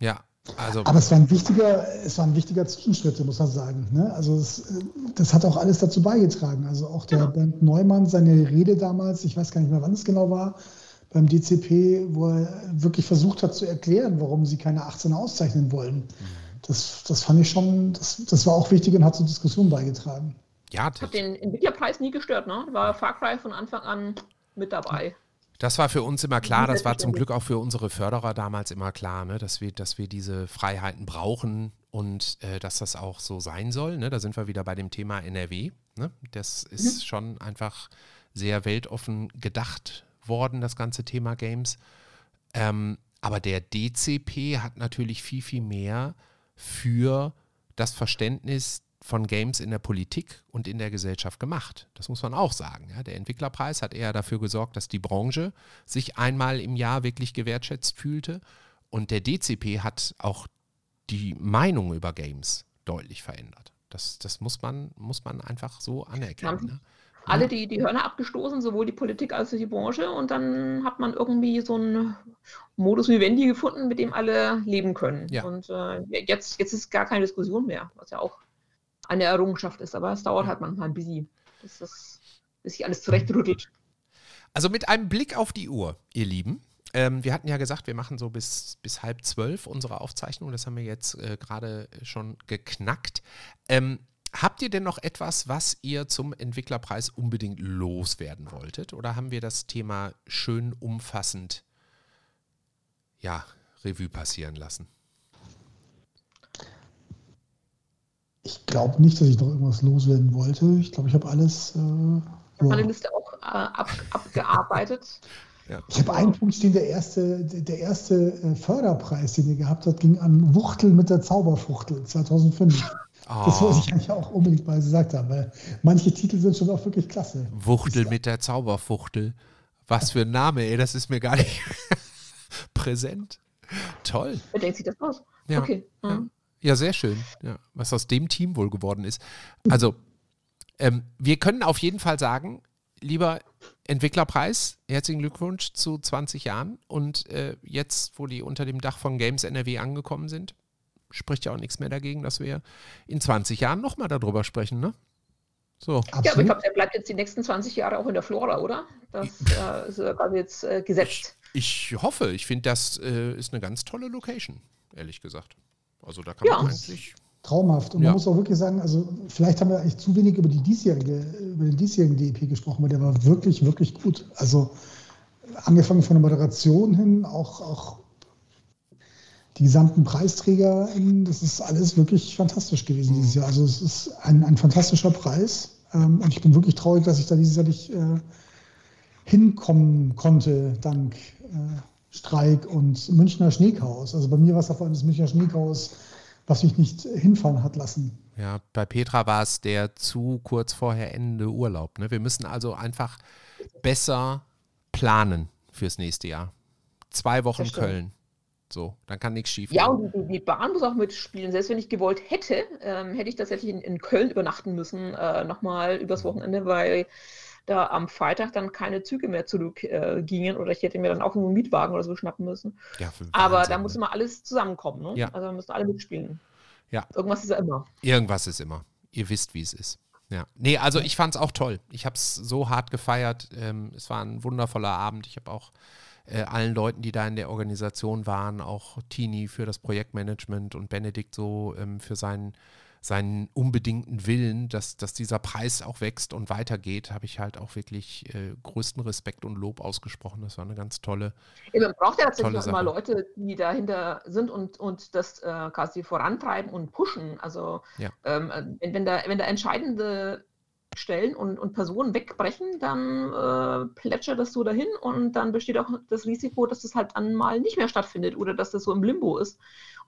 ja. Also, aber es war ein wichtiger, es war ein wichtiger Zwischenschritt, muss man sagen. Ne? Also es, das hat auch alles dazu beigetragen. Also auch der genau. Bernd Neumann, seine Rede damals, ich weiß gar nicht mehr, wann es genau war, beim DCP, wo er wirklich versucht hat zu erklären, warum sie keine 18 auszeichnen wollen. Mhm. Das, das fand ich schon, das, das war auch wichtig und hat zur Diskussion beigetragen. Ja, das hat den Entwicklerpreis nie gestört, ne? War Far Cry von Anfang an mit dabei. Das war für uns immer klar, das war zum Glück auch für unsere Förderer damals immer klar, ne, dass, wir, dass wir diese Freiheiten brauchen und äh, dass das auch so sein soll. Ne? Da sind wir wieder bei dem Thema NRW. Ne? Das ist mhm. schon einfach sehr weltoffen gedacht worden, das ganze Thema Games. Ähm, aber der DCP hat natürlich viel, viel mehr für das Verständnis von Games in der Politik und in der Gesellschaft gemacht. Das muss man auch sagen. Ja, der Entwicklerpreis hat eher dafür gesorgt, dass die Branche sich einmal im Jahr wirklich gewertschätzt fühlte. Und der DCP hat auch die Meinung über Games deutlich verändert. Das, das muss, man, muss man einfach so anerkennen. Ne? Alle die, die Hörner abgestoßen, sowohl die Politik als auch die Branche. Und dann hat man irgendwie so einen Modus vivendi gefunden, mit dem alle leben können. Ja. Und äh, jetzt, jetzt ist gar keine Diskussion mehr, was ja auch eine Errungenschaft ist. Aber es dauert halt manchmal ein bisschen, bis, das, bis sich alles zurechtrüttelt. Also mit einem Blick auf die Uhr, ihr Lieben. Ähm, wir hatten ja gesagt, wir machen so bis, bis halb zwölf unsere Aufzeichnung. Das haben wir jetzt äh, gerade schon geknackt. Ähm, habt ihr denn noch etwas, was ihr zum Entwicklerpreis unbedingt loswerden wolltet? Oder haben wir das Thema schön umfassend ja, Revue passieren lassen? Ich glaube nicht, dass ich noch irgendwas loswerden wollte. Ich glaube, ich habe alles. Äh, ich habe meine Liste auch äh, ab, abgearbeitet. Ja. Ich habe einen Punkt stehen, der erste, der erste äh, Förderpreis, den ihr gehabt habt, ging an Wuchtel mit der Zauberfuchtel 2005. Oh. Das wollte ich eigentlich auch unbedingt mal gesagt haben, weil manche Titel sind schon auch wirklich klasse. Wuchtel mit der Zauberfuchtel. Was für ein Name, ey, das ist mir gar nicht präsent. Toll. Wer denkt sich das aus? Ja. Okay. Mhm. Ja. Ja, sehr schön. Ja, was aus dem Team wohl geworden ist. Also, ähm, wir können auf jeden Fall sagen, lieber Entwicklerpreis, herzlichen Glückwunsch zu 20 Jahren. Und äh, jetzt, wo die unter dem Dach von Games NRW angekommen sind, spricht ja auch nichts mehr dagegen, dass wir in 20 Jahren nochmal darüber sprechen, ne? So. Ja, aber ich glaube, der bleibt jetzt die nächsten 20 Jahre auch in der Flora, oder? Das äh, ist quasi jetzt äh, gesetzt. Ich, ich, hoffe, ich finde, das äh, ist eine ganz tolle Location, ehrlich gesagt. Also da kann ja. man eigentlich. Traumhaft. Und ja. man muss auch wirklich sagen, also vielleicht haben wir eigentlich zu wenig über, die diesjährige, über den diesjährigen DEP gesprochen, weil der war wirklich, wirklich gut. Also angefangen von der Moderation hin, auch, auch die gesamten Preisträger, das ist alles wirklich fantastisch gewesen dieses Jahr. Also es ist ein, ein fantastischer Preis. Ähm, und ich bin wirklich traurig, dass ich da dieses Jahr nicht äh, hinkommen konnte, dank äh, Streik und Münchner Schneechaos. Also bei mir war es vor allem das Münchner Schneechaos, was mich nicht hinfahren hat lassen. Ja, bei Petra war es der zu kurz vorher Ende Urlaub. Ne? Wir müssen also einfach besser planen fürs nächste Jahr. Zwei Wochen Köln. So, dann kann nichts schief gehen. Ja, und die, die, Bahn muss auch mitspielen. Selbst wenn ich gewollt hätte, ähm, hätte ich tatsächlich in, in Köln übernachten müssen, äh, nochmal übers Wochenende, weil da am Freitag dann keine Züge mehr zurückgingen äh, oder ich hätte mir dann auch einen Mietwagen oder so schnappen müssen. Ja, Aber Wahnsinn, da muss immer alles zusammenkommen. Ne? Ja. Also da müssen alle mitspielen. Ja. Irgendwas ist ja immer. Irgendwas ist immer. Ihr wisst, wie es ist. Ja. Nee, also ich fand es auch toll. Ich habe es so hart gefeiert. Ähm, es war ein wundervoller Abend. Ich habe auch äh, allen Leuten, die da in der Organisation waren, auch Tini für das Projektmanagement und Benedikt so ähm, für seinen seinen unbedingten Willen, dass, dass dieser Preis auch wächst und weitergeht, habe ich halt auch wirklich äh, größten Respekt und Lob ausgesprochen. Das war eine ganz tolle. Ja, man braucht ja tatsächlich auch immer Leute, die dahinter sind und, und das äh, quasi vorantreiben und pushen. Also ja. ähm, wenn, wenn, da, wenn da entscheidende Stellen und, und Personen wegbrechen, dann äh, plätschert das so dahin und dann besteht auch das Risiko, dass das halt dann mal nicht mehr stattfindet oder dass das so im Limbo ist.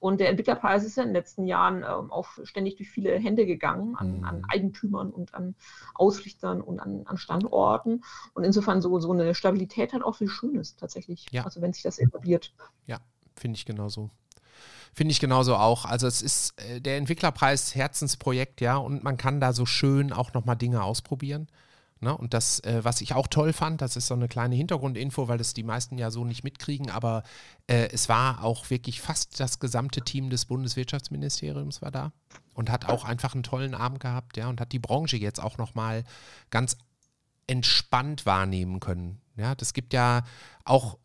Und der Entwicklerpreis ist ja in den letzten Jahren ähm, auch ständig durch viele Hände gegangen, an, mhm. an Eigentümern und an Ausrichtern und an, an, Standorten. Und insofern so, so eine Stabilität hat auch viel Schönes tatsächlich. Ja. Also wenn sich das etabliert. Ja, finde ich genauso. Finde ich genauso auch. Also es ist äh, der Entwicklerpreis Herzensprojekt, ja, und man kann da so schön auch nochmal Dinge ausprobieren. Ne? Und das, äh, was ich auch toll fand, das ist so eine kleine Hintergrundinfo, weil das die meisten ja so nicht mitkriegen, aber äh, es war auch wirklich fast das gesamte Team des Bundeswirtschaftsministeriums war da und hat auch einfach einen tollen Abend gehabt, ja, und hat die Branche jetzt auch nochmal ganz entspannt wahrnehmen können. Ja, das gibt ja auch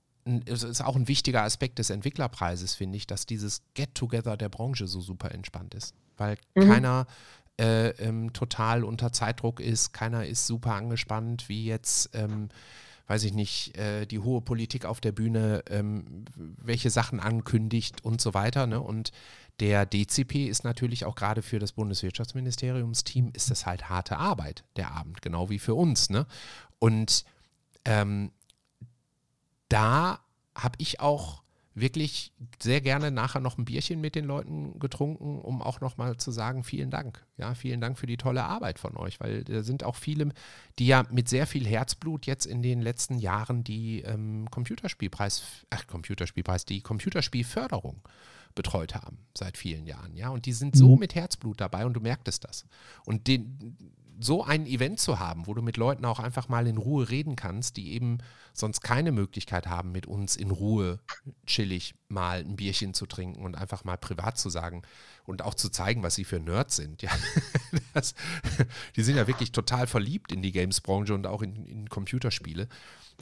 es ist auch ein wichtiger Aspekt des Entwicklerpreises, finde ich, dass dieses Get-Together der Branche so super entspannt ist. Weil mhm. keiner äh, ähm, total unter Zeitdruck ist, keiner ist super angespannt, wie jetzt, ähm, weiß ich nicht, äh, die hohe Politik auf der Bühne, ähm, welche Sachen ankündigt und so weiter. Ne? Und der DCP ist natürlich auch gerade für das Bundeswirtschaftsministeriumsteam ist das halt harte Arbeit, der Abend, genau wie für uns. Ne? Und ähm, da habe ich auch wirklich sehr gerne nachher noch ein Bierchen mit den Leuten getrunken, um auch nochmal zu sagen, vielen Dank. Ja, vielen Dank für die tolle Arbeit von euch, weil da sind auch viele, die ja mit sehr viel Herzblut jetzt in den letzten Jahren die ähm, Computerspielpreis, ach, Computerspielpreis, die Computerspielförderung betreut haben seit vielen Jahren, ja, und die sind so mhm. mit Herzblut dabei und du merktest das. Und den, so ein Event zu haben, wo du mit Leuten auch einfach mal in Ruhe reden kannst, die eben sonst keine Möglichkeit haben, mit uns in Ruhe chillig mal ein Bierchen zu trinken und einfach mal privat zu sagen und auch zu zeigen, was sie für Nerds sind. Ja, das, die sind ja wirklich total verliebt in die Games-Branche und auch in, in, Computerspiele.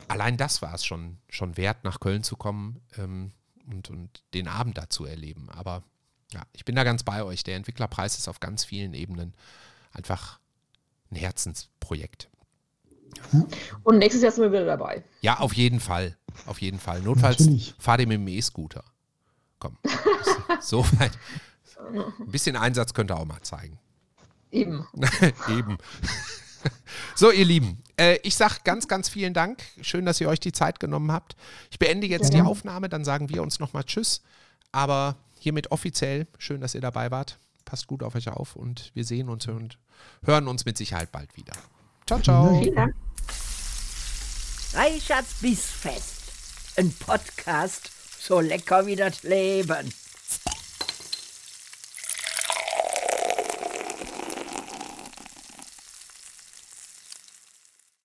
Allein das war es schon, schon wert, nach Köln zu kommen ähm, und, und den Abend da zu erleben. Aber ja, ich bin da ganz bei euch. Der Entwicklerpreis ist auf ganz vielen Ebenen einfach ein Herzensprojekt. Und nächstes Jahr sind wir wieder dabei. Ja, auf jeden Fall. Auf jeden Fall. Notfalls Natürlich. fahr dir mit dem E-Scooter. Komm. so weit. Ein bisschen Einsatz könnt ihr auch mal zeigen. Eben. Eben. So, ihr Lieben, äh, ich sage ganz, ganz vielen Dank. Schön, dass ihr euch die Zeit genommen habt. Ich beende jetzt ja. die Aufnahme, dann sagen wir uns nochmal Tschüss. Aber hiermit offiziell, schön, dass ihr dabei wart. Passt gut auf euch auf und wir sehen uns und hören uns mit Sicherheit bald wieder. Ciao, ciao. Vielen Dank. Reichards Bissfest. Ein Podcast so lecker wie das Leben.